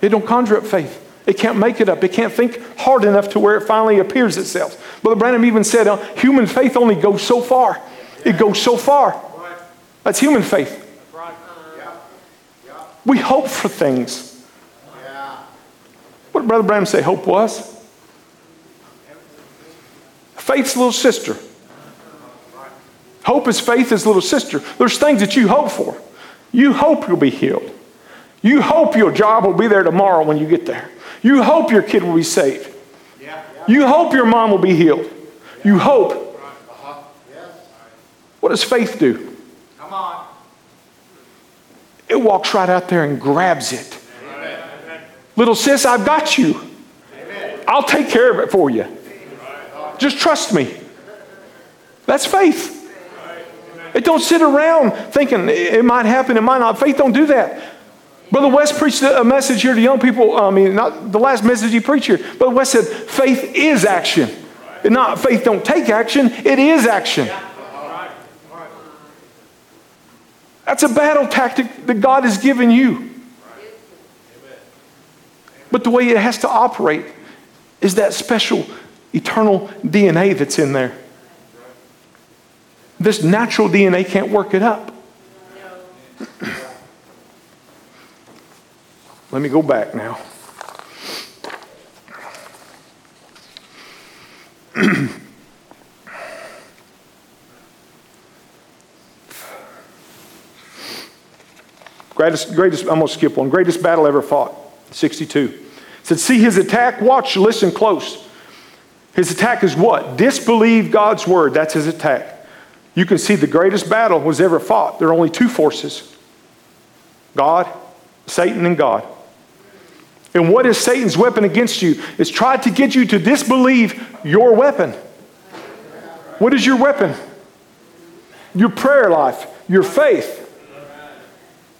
It don't conjure up faith. It can't make it up. It can't think hard enough to where it finally appears itself. Brother Branham even said uh, human faith only goes so far. It goes so far. That's human faith. We hope for things. What did Brother Branham say hope was? Faith's little sister. Hope is faith is little sister. There's things that you hope for. You hope you'll be healed. You hope your job will be there tomorrow when you get there. You hope your kid will be saved. Yeah. You hope your mom will be healed. You hope. What does faith do? Come on. It walks right out there and grabs it. Little sis, I've got you. I'll take care of it for you. Just trust me. That's faith. It don't sit around thinking it might happen, it might not. Faith don't do that. Brother West preached a message here to young people. I mean, not the last message he preached here. Brother West said, faith is action. And not faith don't take action, it is action. That's a battle tactic that God has given you. But the way it has to operate is that special eternal DNA that's in there. This natural DNA can't work it up. Let me go back now. greatest, greatest, I'm going to skip one. Greatest battle ever fought, 62. It said, See his attack, watch, listen close. His attack is what? Disbelieve God's word. That's his attack. You can see the greatest battle was ever fought. There are only two forces God, Satan, and God. And what is Satan's weapon against you? It's tried to get you to disbelieve your weapon. What is your weapon? Your prayer life, your faith.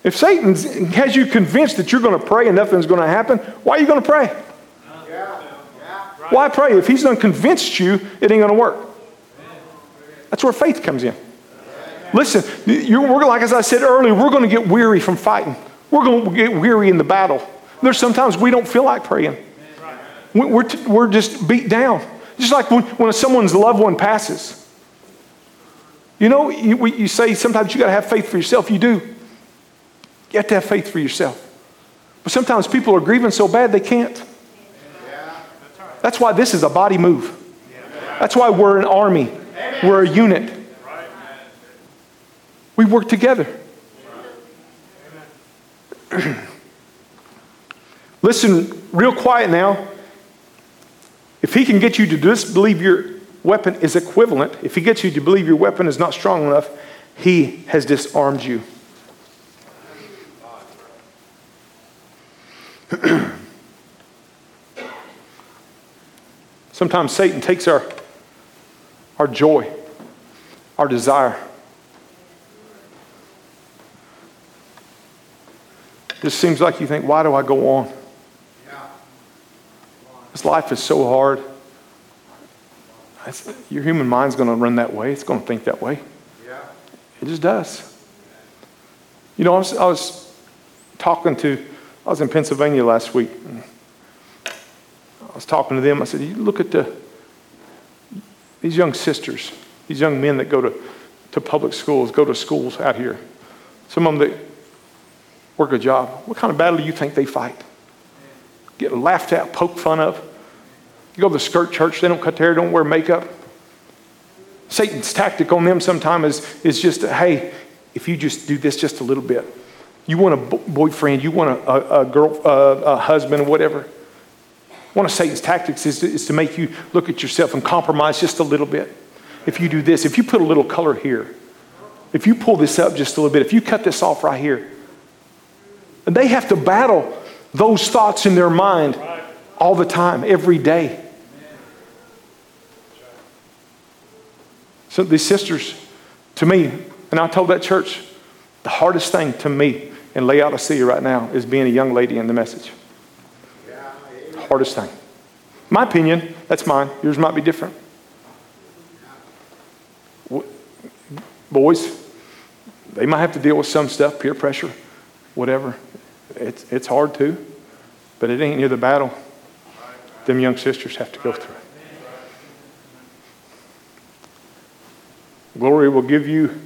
If Satan has you convinced that you're going to pray and nothing's going to happen, why are you going to pray? Why pray? If he's done convinced you, it ain't going to work. That's where faith comes in. Listen, we're, like as I said earlier, we're going to get weary from fighting. We're going to get weary in the battle. There's sometimes we don't feel like praying. We're, we're just beat down. Just like when, when someone's loved one passes. You know, you, you say sometimes you got to have faith for yourself. You do. You have to have faith for yourself. But sometimes people are grieving so bad they can't. That's why this is a body move. That's why we're an army. We're a unit. We work together. Listen real quiet now. If he can get you to disbelieve your weapon is equivalent, if he gets you to believe your weapon is not strong enough, he has disarmed you. Sometimes Satan takes our, our joy, our desire. It seems like you think, why do I go on? This life is so hard. your human mind's going to run that way. It's going to think that way. Yeah. It just does. You know, I was, I was talking to, I was in Pennsylvania last week. I was talking to them. I said, you look at the, these young sisters, these young men that go to, to public schools, go to schools out here. Some of them that work a job. What kind of battle do you think they fight? Get laughed at, poked fun of. You go to the skirt church, they don't cut their hair, don't wear makeup. Satan's tactic on them sometimes is, is just, hey, if you just do this just a little bit, you want a boyfriend, you want a, a, a girl, uh, a husband, or whatever. One of Satan's tactics is is to make you look at yourself and compromise just a little bit. If you do this, if you put a little color here, if you pull this up just a little bit, if you cut this off right here, and they have to battle those thoughts in their mind all the time, every day. So these sisters, to me, and I told that church, the hardest thing to me in Laodicea right now is being a young lady in the message. Hardest thing. My opinion, that's mine. Yours might be different. Boys, they might have to deal with some stuff, peer pressure, whatever. It's, it's hard too, but it ain't near the battle them young sisters have to go through. Glory will give you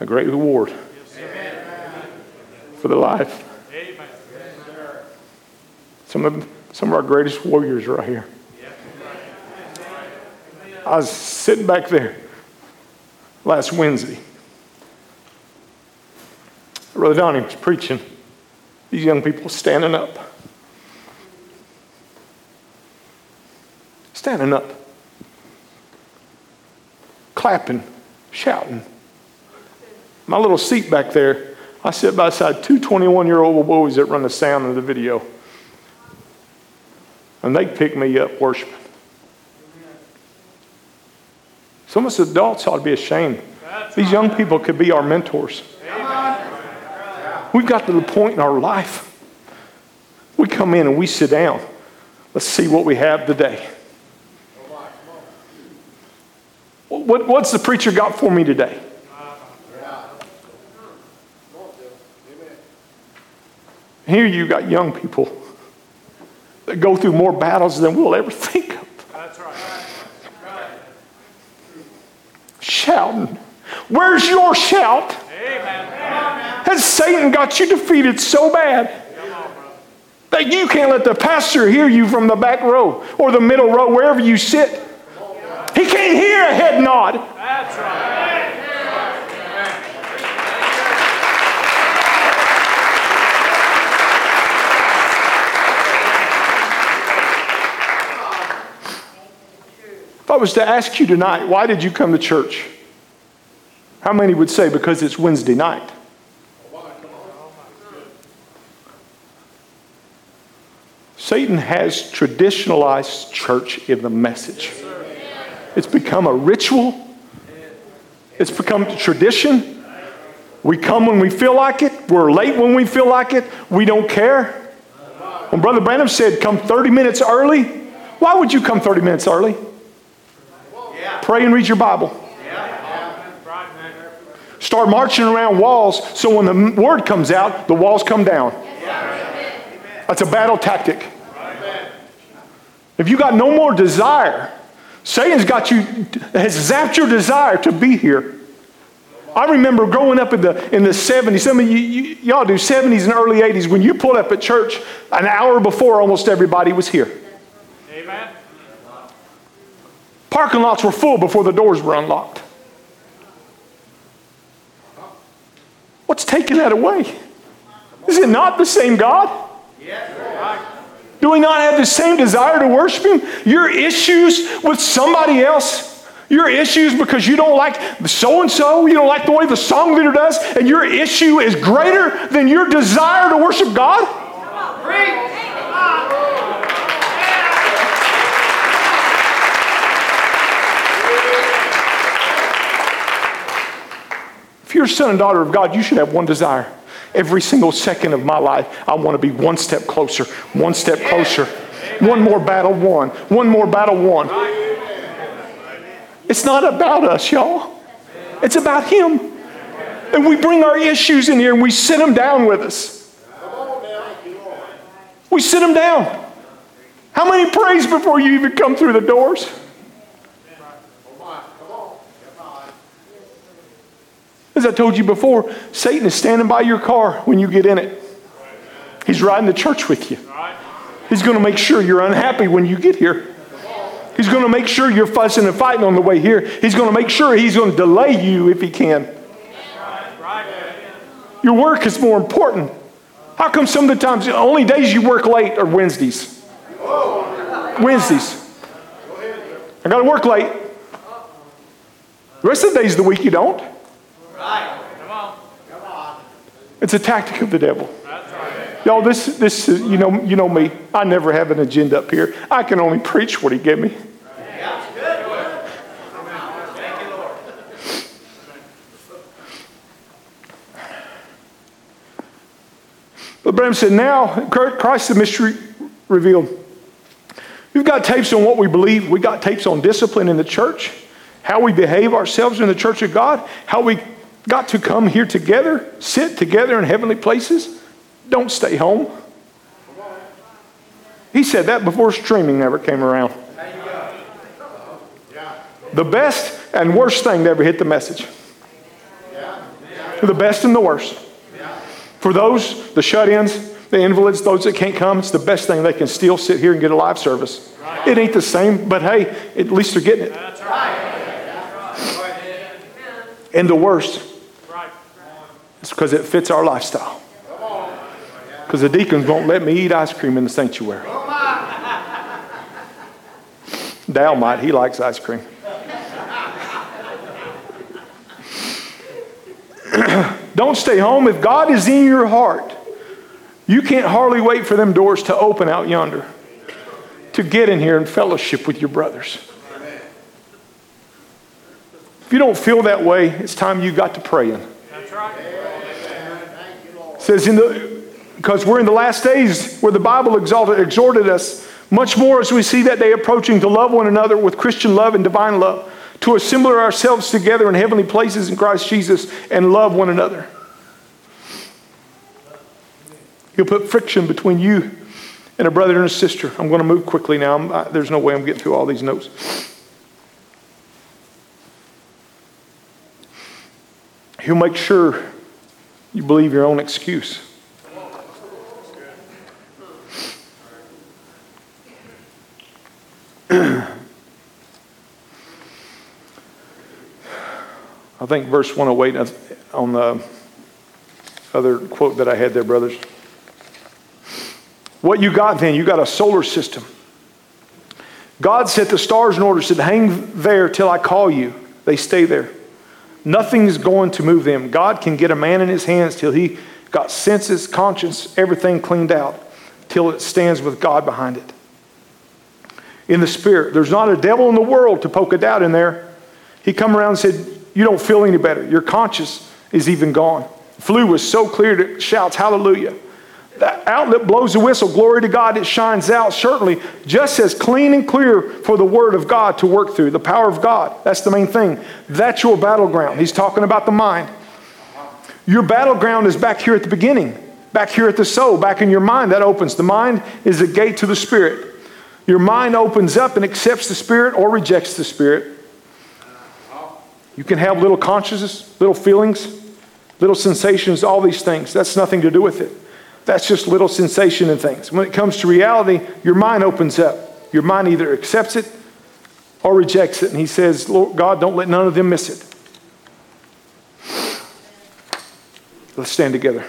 a great reward for the life. Some of, some of our greatest warriors are right here. I was sitting back there last Wednesday. Brother Donnie was preaching. These young people standing up. Standing up. Clapping, shouting. My little seat back there, I sit beside two 21 year old boys that run the sound of the video. And they pick me up worshiping. Some of us adults ought to be ashamed. These young people could be our mentors. We've got to the point in our life. We come in and we sit down. Let's see what we have today. What, what's the preacher got for me today? Here you got young people that go through more battles than we'll ever think of. That's right. Shouting. Where's your shout? Amen. Has Satan got you defeated so bad that you can't let the pastor hear you from the back row or the middle row, wherever you sit? He can't hear a head nod. That's right. If I was to ask you tonight, why did you come to church? How many would say because it's Wednesday night? Satan has traditionalized church in the message. It's become a ritual, it's become tradition. We come when we feel like it, we're late when we feel like it, we don't care. When Brother Branham said, Come 30 minutes early, why would you come 30 minutes early? Pray and read your Bible. Start marching around walls so when the word comes out, the walls come down. That's a battle tactic. If you got no more desire, Satan's got you, has zapped your desire to be here. I remember growing up in the, in the 70s, some of you, you, y'all do 70s and early 80s, when you pulled up at church an hour before almost everybody was here. Amen. Parking lots were full before the doors were unlocked. What's taking that away? Is it not the same God? Do we not have the same desire to worship Him? Your issues with somebody else, your issues because you don't like so and so, you don't like the way the song leader does, and your issue is greater than your desire to worship God? If you're a son and daughter of God, you should have one desire. Every single second of my life, I want to be one step closer, one step closer. One more battle won, one more battle won. It's not about us, y'all. It's about Him. And we bring our issues in here and we sit them down with us. We sit them down. How many prays before you even come through the doors? As I told you before, Satan is standing by your car when you get in it. He's riding the church with you. He's going to make sure you're unhappy when you get here. He's going to make sure you're fussing and fighting on the way here. He's going to make sure he's going to delay you if he can. Your work is more important. How come some of the times the only days you work late are Wednesdays? Wednesdays. I got to work late. The rest of the days of the week you don't. It's a tactic of the devil. Y'all, this, this is, you know, you know me. I never have an agenda up here. I can only preach what he gave me. But Branham said, now Christ the mystery revealed. We've got tapes on what we believe. We've got tapes on discipline in the church, how we behave ourselves in the church of God, how we got to come here together, sit together in heavenly places. Don't stay home. He said that before streaming ever came around. The best and worst thing to ever hit the message. The best and the worst. For those, the shut ins, the invalids, those that can't come, it's the best thing they can still sit here and get a live service. It ain't the same, but hey, at least they're getting it. And the worst, it's because it fits our lifestyle. Because the deacons won't let me eat ice cream in the sanctuary. Dal might, he likes ice cream. Don't stay home. If God is in your heart, you can't hardly wait for them doors to open out yonder to get in here and fellowship with your brothers. If you don't feel that way, it's time you got to praying. That's right. Says in the because we're in the last days where the Bible exalted, exhorted us much more as we see that day approaching to love one another with Christian love and divine love, to assemble ourselves together in heavenly places in Christ Jesus and love one another. He'll put friction between you and a brother and a sister. I'm going to move quickly now. I, there's no way I'm getting through all these notes. He'll make sure you believe your own excuse. I think verse 108 uh, on the other quote that I had there, brothers. What you got then? You got a solar system. God set the stars in order, said, hang there till I call you. They stay there. Nothing's going to move them. God can get a man in his hands till he got senses, conscience, everything cleaned out, till it stands with God behind it. In the spirit, there's not a devil in the world to poke a doubt in there. He come around and said, You don't feel any better. Your conscience is even gone. Flue was so clear that shouts, Hallelujah. The outlet blows the whistle. Glory to God. It shines out, certainly, just as clean and clear for the Word of God to work through. The power of God. That's the main thing. That's your battleground. He's talking about the mind. Your battleground is back here at the beginning, back here at the soul, back in your mind. That opens. The mind is the gate to the Spirit. Your mind opens up and accepts the Spirit or rejects the Spirit. You can have little consciousness, little feelings, little sensations, all these things. That's nothing to do with it. That's just little sensation and things. When it comes to reality, your mind opens up. Your mind either accepts it or rejects it. And he says, Lord God, don't let none of them miss it. Let's stand together.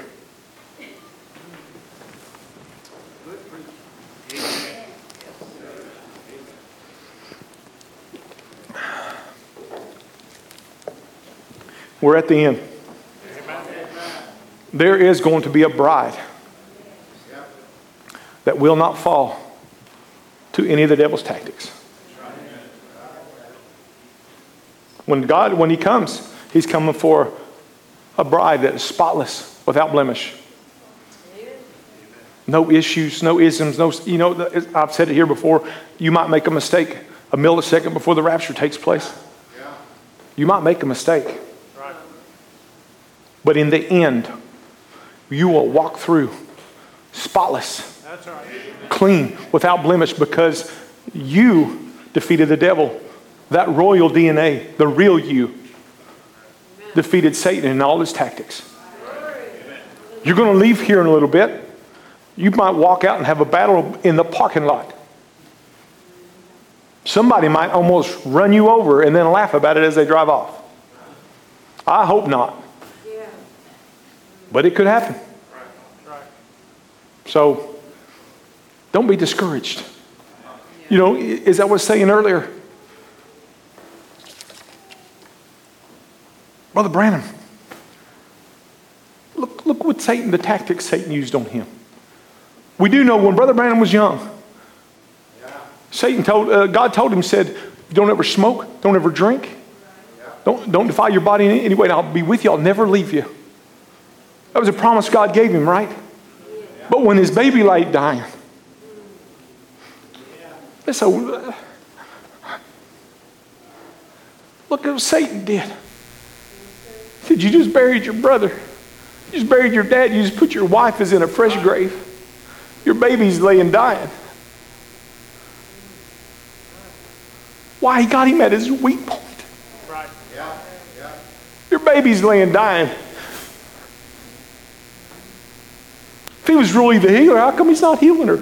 We're at the end. There is going to be a bride that will not fall to any of the devil's tactics. When God, when He comes, He's coming for a bride that is spotless, without blemish. No issues, no isms, no, you know, I've said it here before. You might make a mistake a millisecond before the rapture takes place. You might make a mistake. But in the end, you will walk through spotless right. Clean, without blemish, because you defeated the devil. That royal DNA, the real you, defeated Satan and all his tactics. You're going to leave here in a little bit. You might walk out and have a battle in the parking lot. Somebody might almost run you over and then laugh about it as they drive off. I hope not. But it could happen. So don't be discouraged. You know, as I was saying earlier, Brother Branham, look, look what Satan, the tactics Satan used on him. We do know when Brother Branham was young, Satan told, uh, God told him, said, don't ever smoke, don't ever drink, don't, don't defile your body in any way, and I'll be with you, I'll never leave you. That was a promise God gave him, right? But when his baby lay dying, so, look at what Satan did. He said, You just buried your brother. You just buried your dad. You just put your wife as in a fresh grave. Your baby's laying dying. Why? He got him at his weak point. Right. Yeah. Yeah. Your baby's laying dying. If he was really the healer, how come he's not healing her?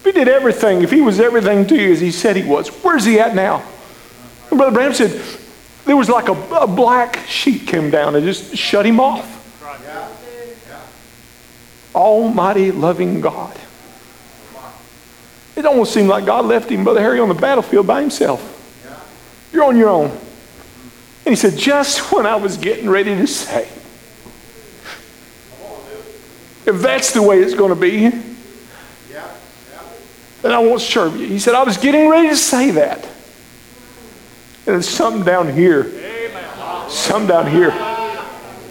If he did everything, if he was everything to you as he said he was, where's he at now? And Brother Branham said, there was like a, a black sheet came down and just shut him off. Almighty loving God. It almost seemed like God left him, Brother Harry, on the battlefield by himself. You're on your own. And he said, just when I was getting ready to say, if that's the way it's going to be, and I won't serve you. He said, I was getting ready to say that. And there's something down here. Some down here.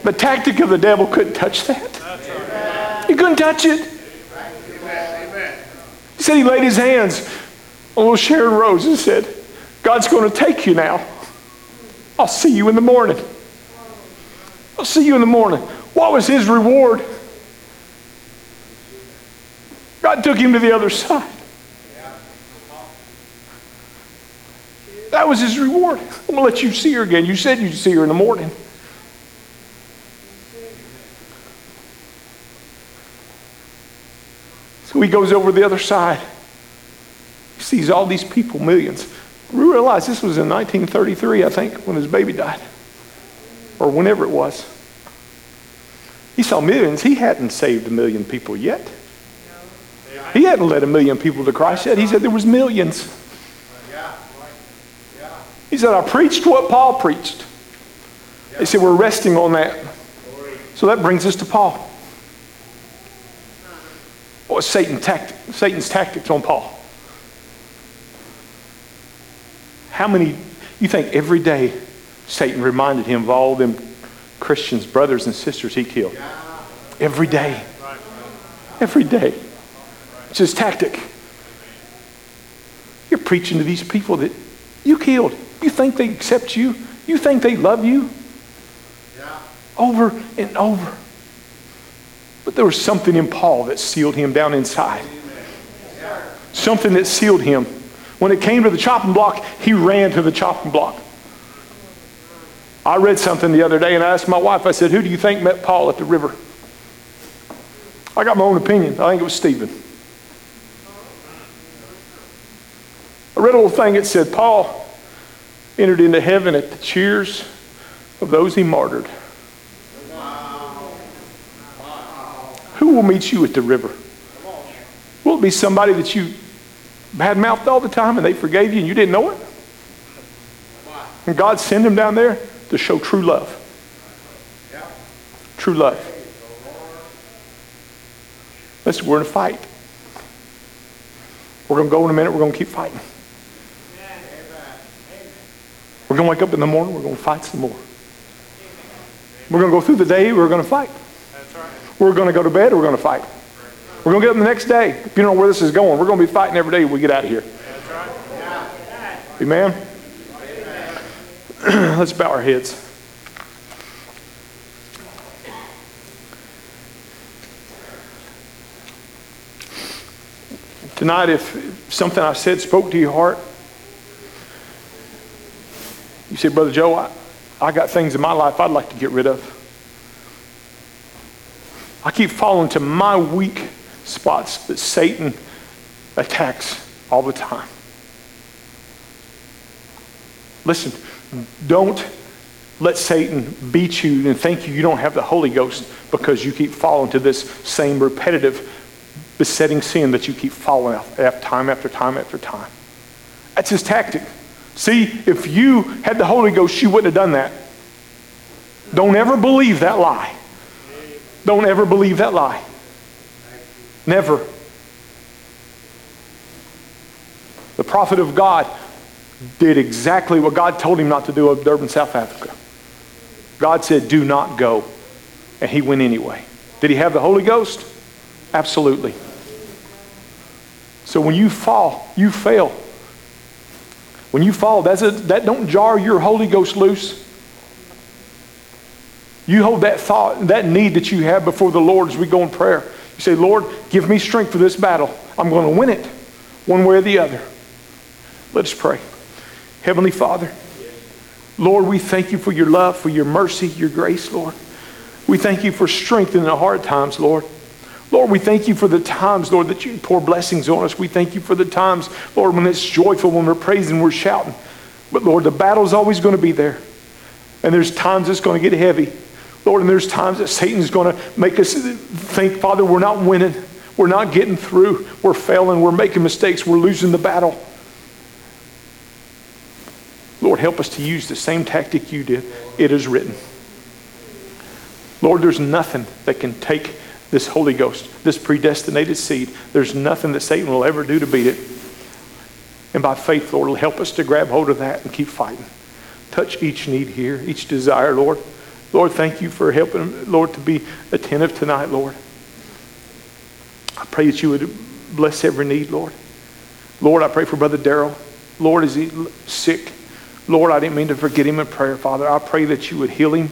The tactic of the devil couldn't touch that. He couldn't touch it. He said he laid his hands on little Sharon Rose and said, God's going to take you now. I'll see you in the morning. I'll see you in the morning. What was his reward? God took him to the other side. That was his reward. I'm going to let you see her again. You said you'd see her in the morning. So he goes over the other side. He sees all these people, millions. We realize this was in 1933, I think, when his baby died, or whenever it was. He saw millions. He hadn't saved a million people yet. He hadn't led a million people to Christ yet. He said there was millions. He said, I preached what Paul preached. He said, we're resting on that. So that brings us to Paul. What Satan tactic, Satan's tactics on Paul? How many, you think every day Satan reminded him of all them Christians, brothers and sisters he killed? Every day. Every day. It's his tactic. You're preaching to these people that you killed. You think they accept you? You think they love you? Yeah. Over and over. But there was something in Paul that sealed him down inside. Something that sealed him. When it came to the chopping block, he ran to the chopping block. I read something the other day and I asked my wife, I said, Who do you think met Paul at the river? I got my own opinion. I think it was Stephen. I read a little thing that said, Paul entered into heaven at the cheers of those he martyred. Who will meet you at the river? Will it be somebody that you bad mouthed all the time and they forgave you and you didn't know it? And God sent him down there to show true love. True love. Listen, we're in a fight. We're going to go in a minute. We're going to keep fighting. We're going to wake up in the morning, we're going to fight some more. We're going to go through the day, we're going to fight. We're going to go to bed, we're going to fight. We're going to get up the next day. If you don't know where this is going, we're going to be fighting every day we get out of here. Amen? Let's bow our heads. Tonight, if something I said spoke to your heart, you say, Brother Joe, I, I got things in my life I'd like to get rid of. I keep falling to my weak spots that Satan attacks all the time. Listen, don't let Satan beat you and think you you don't have the Holy Ghost because you keep falling to this same repetitive, besetting sin that you keep falling after time after time after time. That's his tactic. See, if you had the Holy Ghost, you wouldn't have done that. Don't ever believe that lie. Don't ever believe that lie. Never. The prophet of God did exactly what God told him not to do in Durban, South Africa. God said, Do not go. And he went anyway. Did he have the Holy Ghost? Absolutely. So when you fall, you fail. When you fall, that's a, that don't jar your Holy Ghost loose. You hold that thought, that need that you have before the Lord as we go in prayer. You say, Lord, give me strength for this battle. I'm going to win it one way or the other. Let us pray. Heavenly Father, Lord, we thank you for your love, for your mercy, your grace, Lord. We thank you for strength in the hard times, Lord. Lord, we thank you for the times, Lord, that you pour blessings on us. We thank you for the times, Lord, when it's joyful, when we're praising, we're shouting. But Lord, the battle's always going to be there. And there's times it's going to get heavy. Lord, and there's times that Satan's going to make us think, Father, we're not winning. We're not getting through. We're failing. We're making mistakes. We're losing the battle. Lord, help us to use the same tactic you did. It is written. Lord, there's nothing that can take this Holy Ghost, this predestinated seed. There's nothing that Satan will ever do to beat it. And by faith, Lord, help us to grab hold of that and keep fighting. Touch each need here, each desire, Lord. Lord, thank you for helping, Lord, to be attentive tonight, Lord. I pray that you would bless every need, Lord. Lord, I pray for Brother Daryl. Lord, is he sick? Lord, I didn't mean to forget him in prayer, Father. I pray that you would heal him,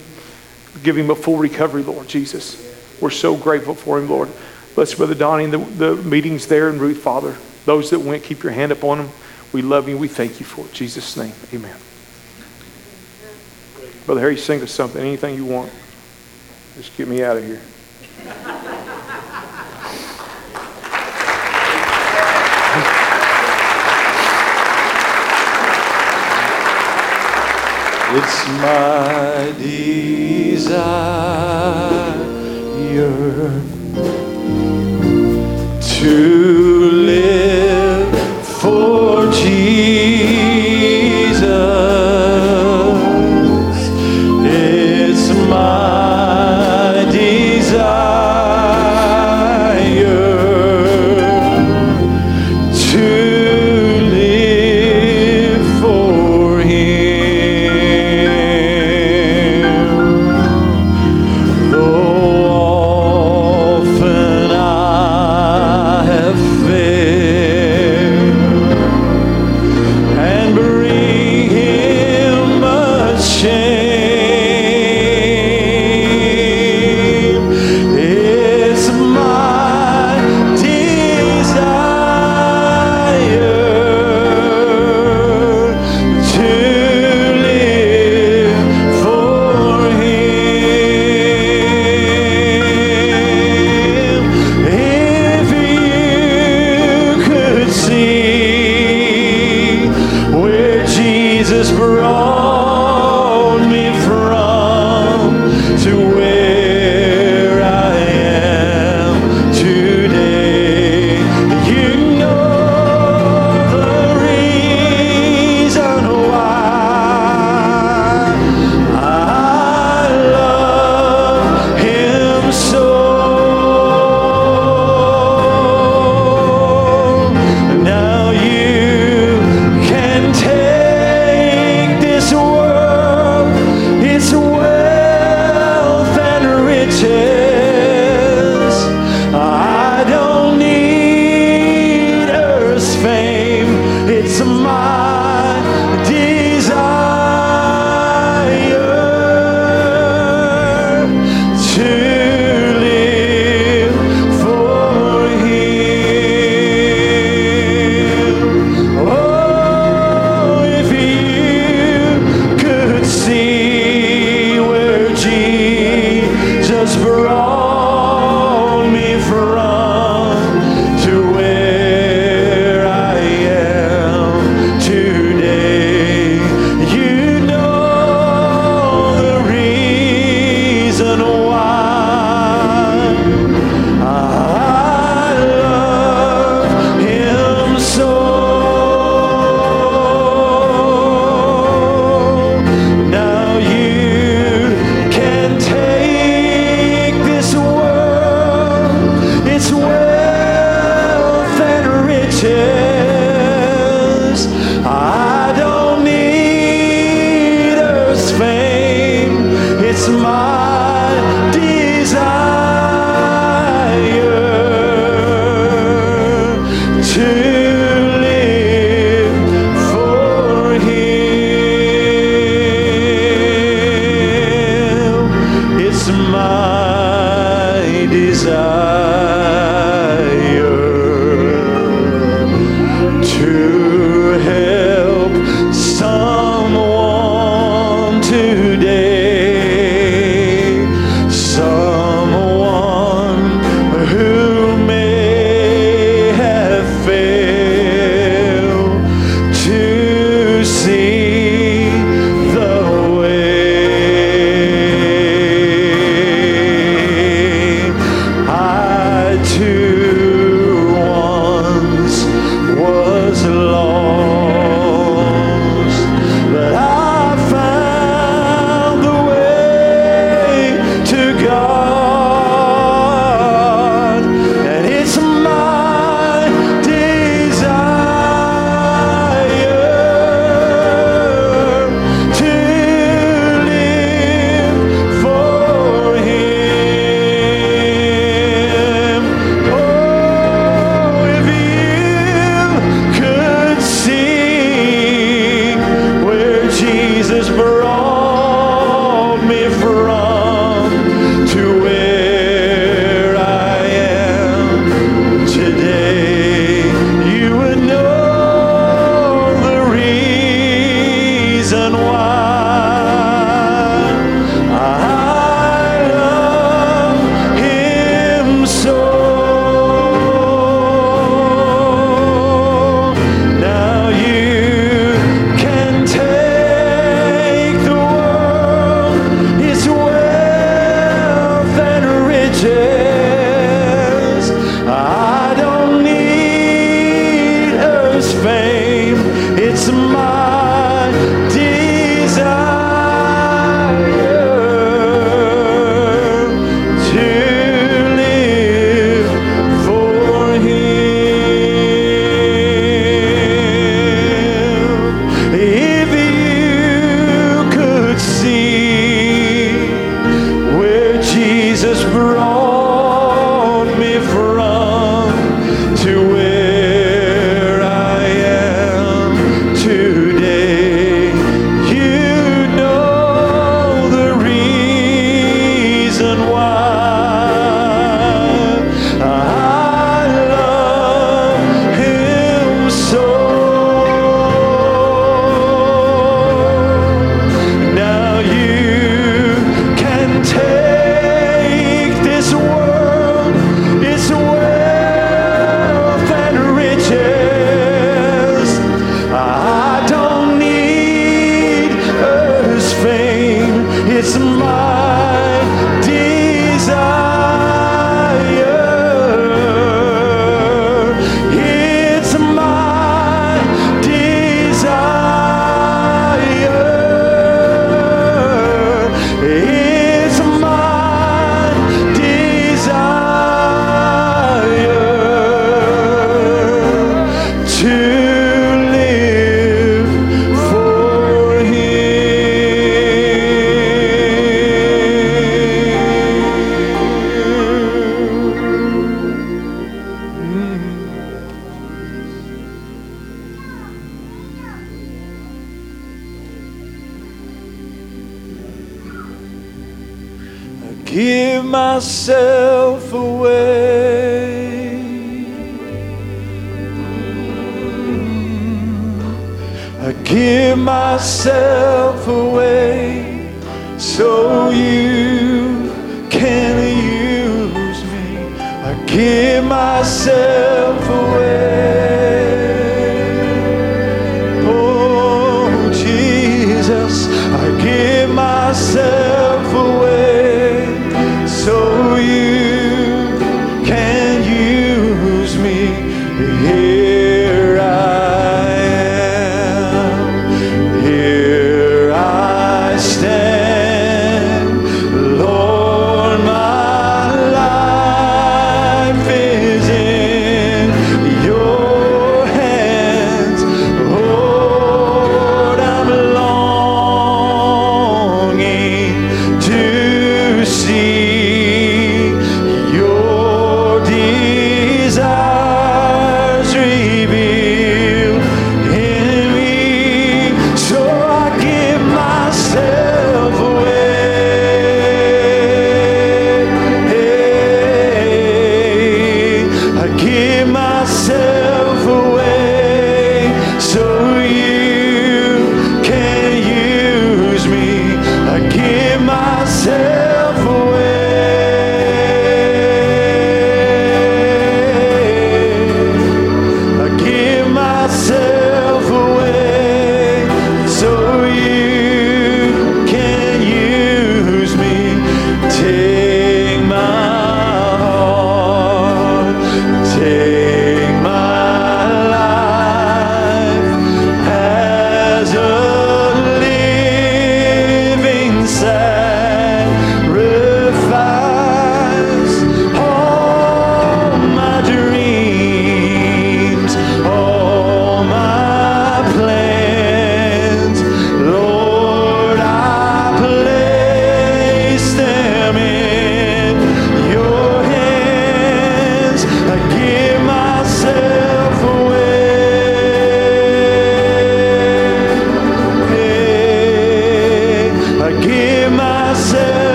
give him a full recovery, Lord Jesus. We're so grateful for him, Lord. Bless Brother Donnie and the, the meetings there and Ruth, Father. Those that went, keep your hand up on them. We love you. We thank you for it. In Jesus' name, amen. Brother Harry, sing us something, anything you want. Just get me out of here. It's my desire to It's my give myself away.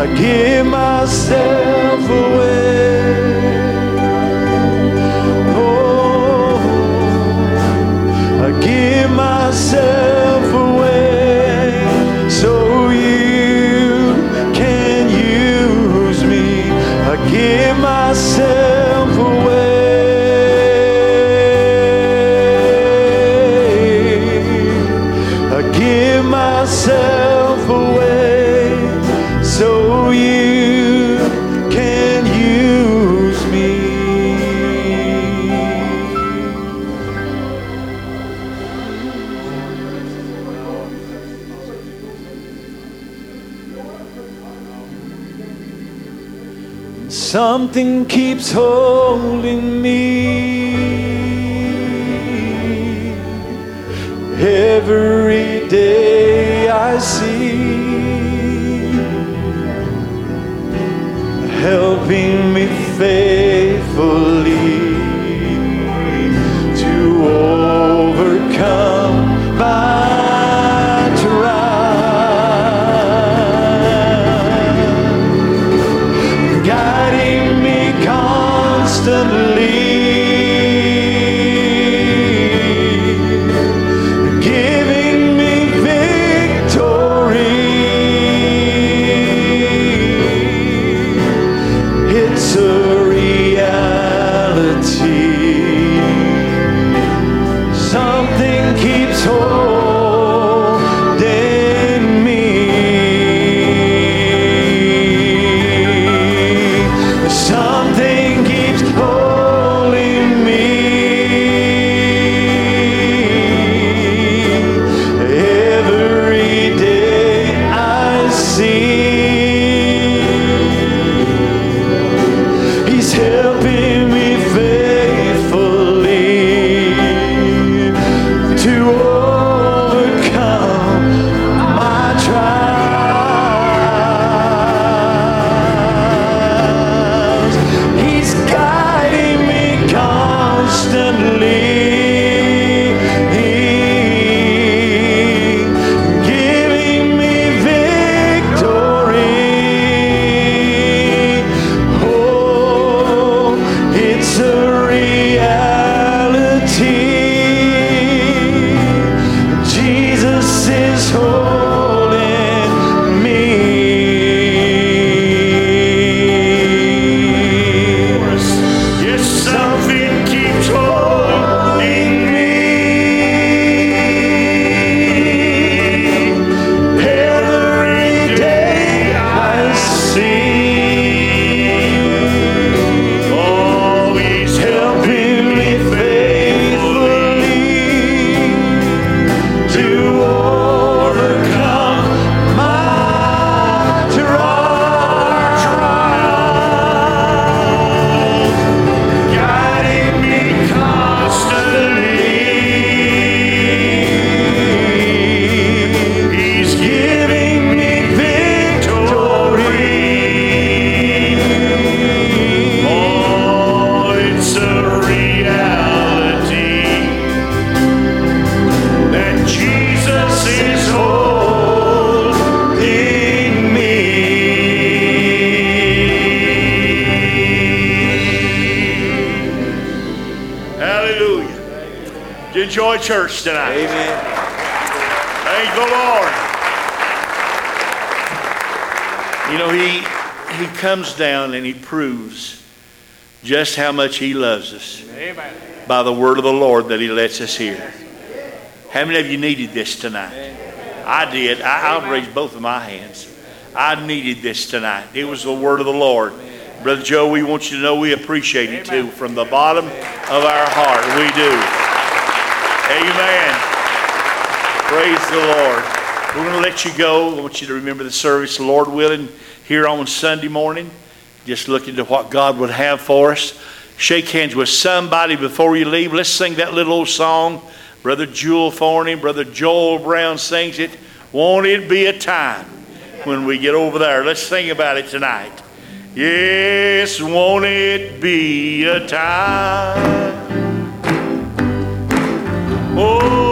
I give my just how much he loves us by the word of the Lord that he lets us hear. How many of you needed this tonight? I did. I, I'll raise both of my hands. I needed this tonight. It was the word of the Lord. Brother Joe, we want you to know we appreciate it too from the bottom of our heart. We do. Amen. Praise the Lord. We're going to let you go. I want you to remember the service, Lord willing, here on Sunday morning. Just looking to what God would have for us. Shake hands with somebody before you leave. Let's sing that little old song. Brother Jewel Forney, Brother Joel Brown sings it. Won't it be a time when we get over there? Let's sing about it tonight. Yes, won't it be a time? Oh,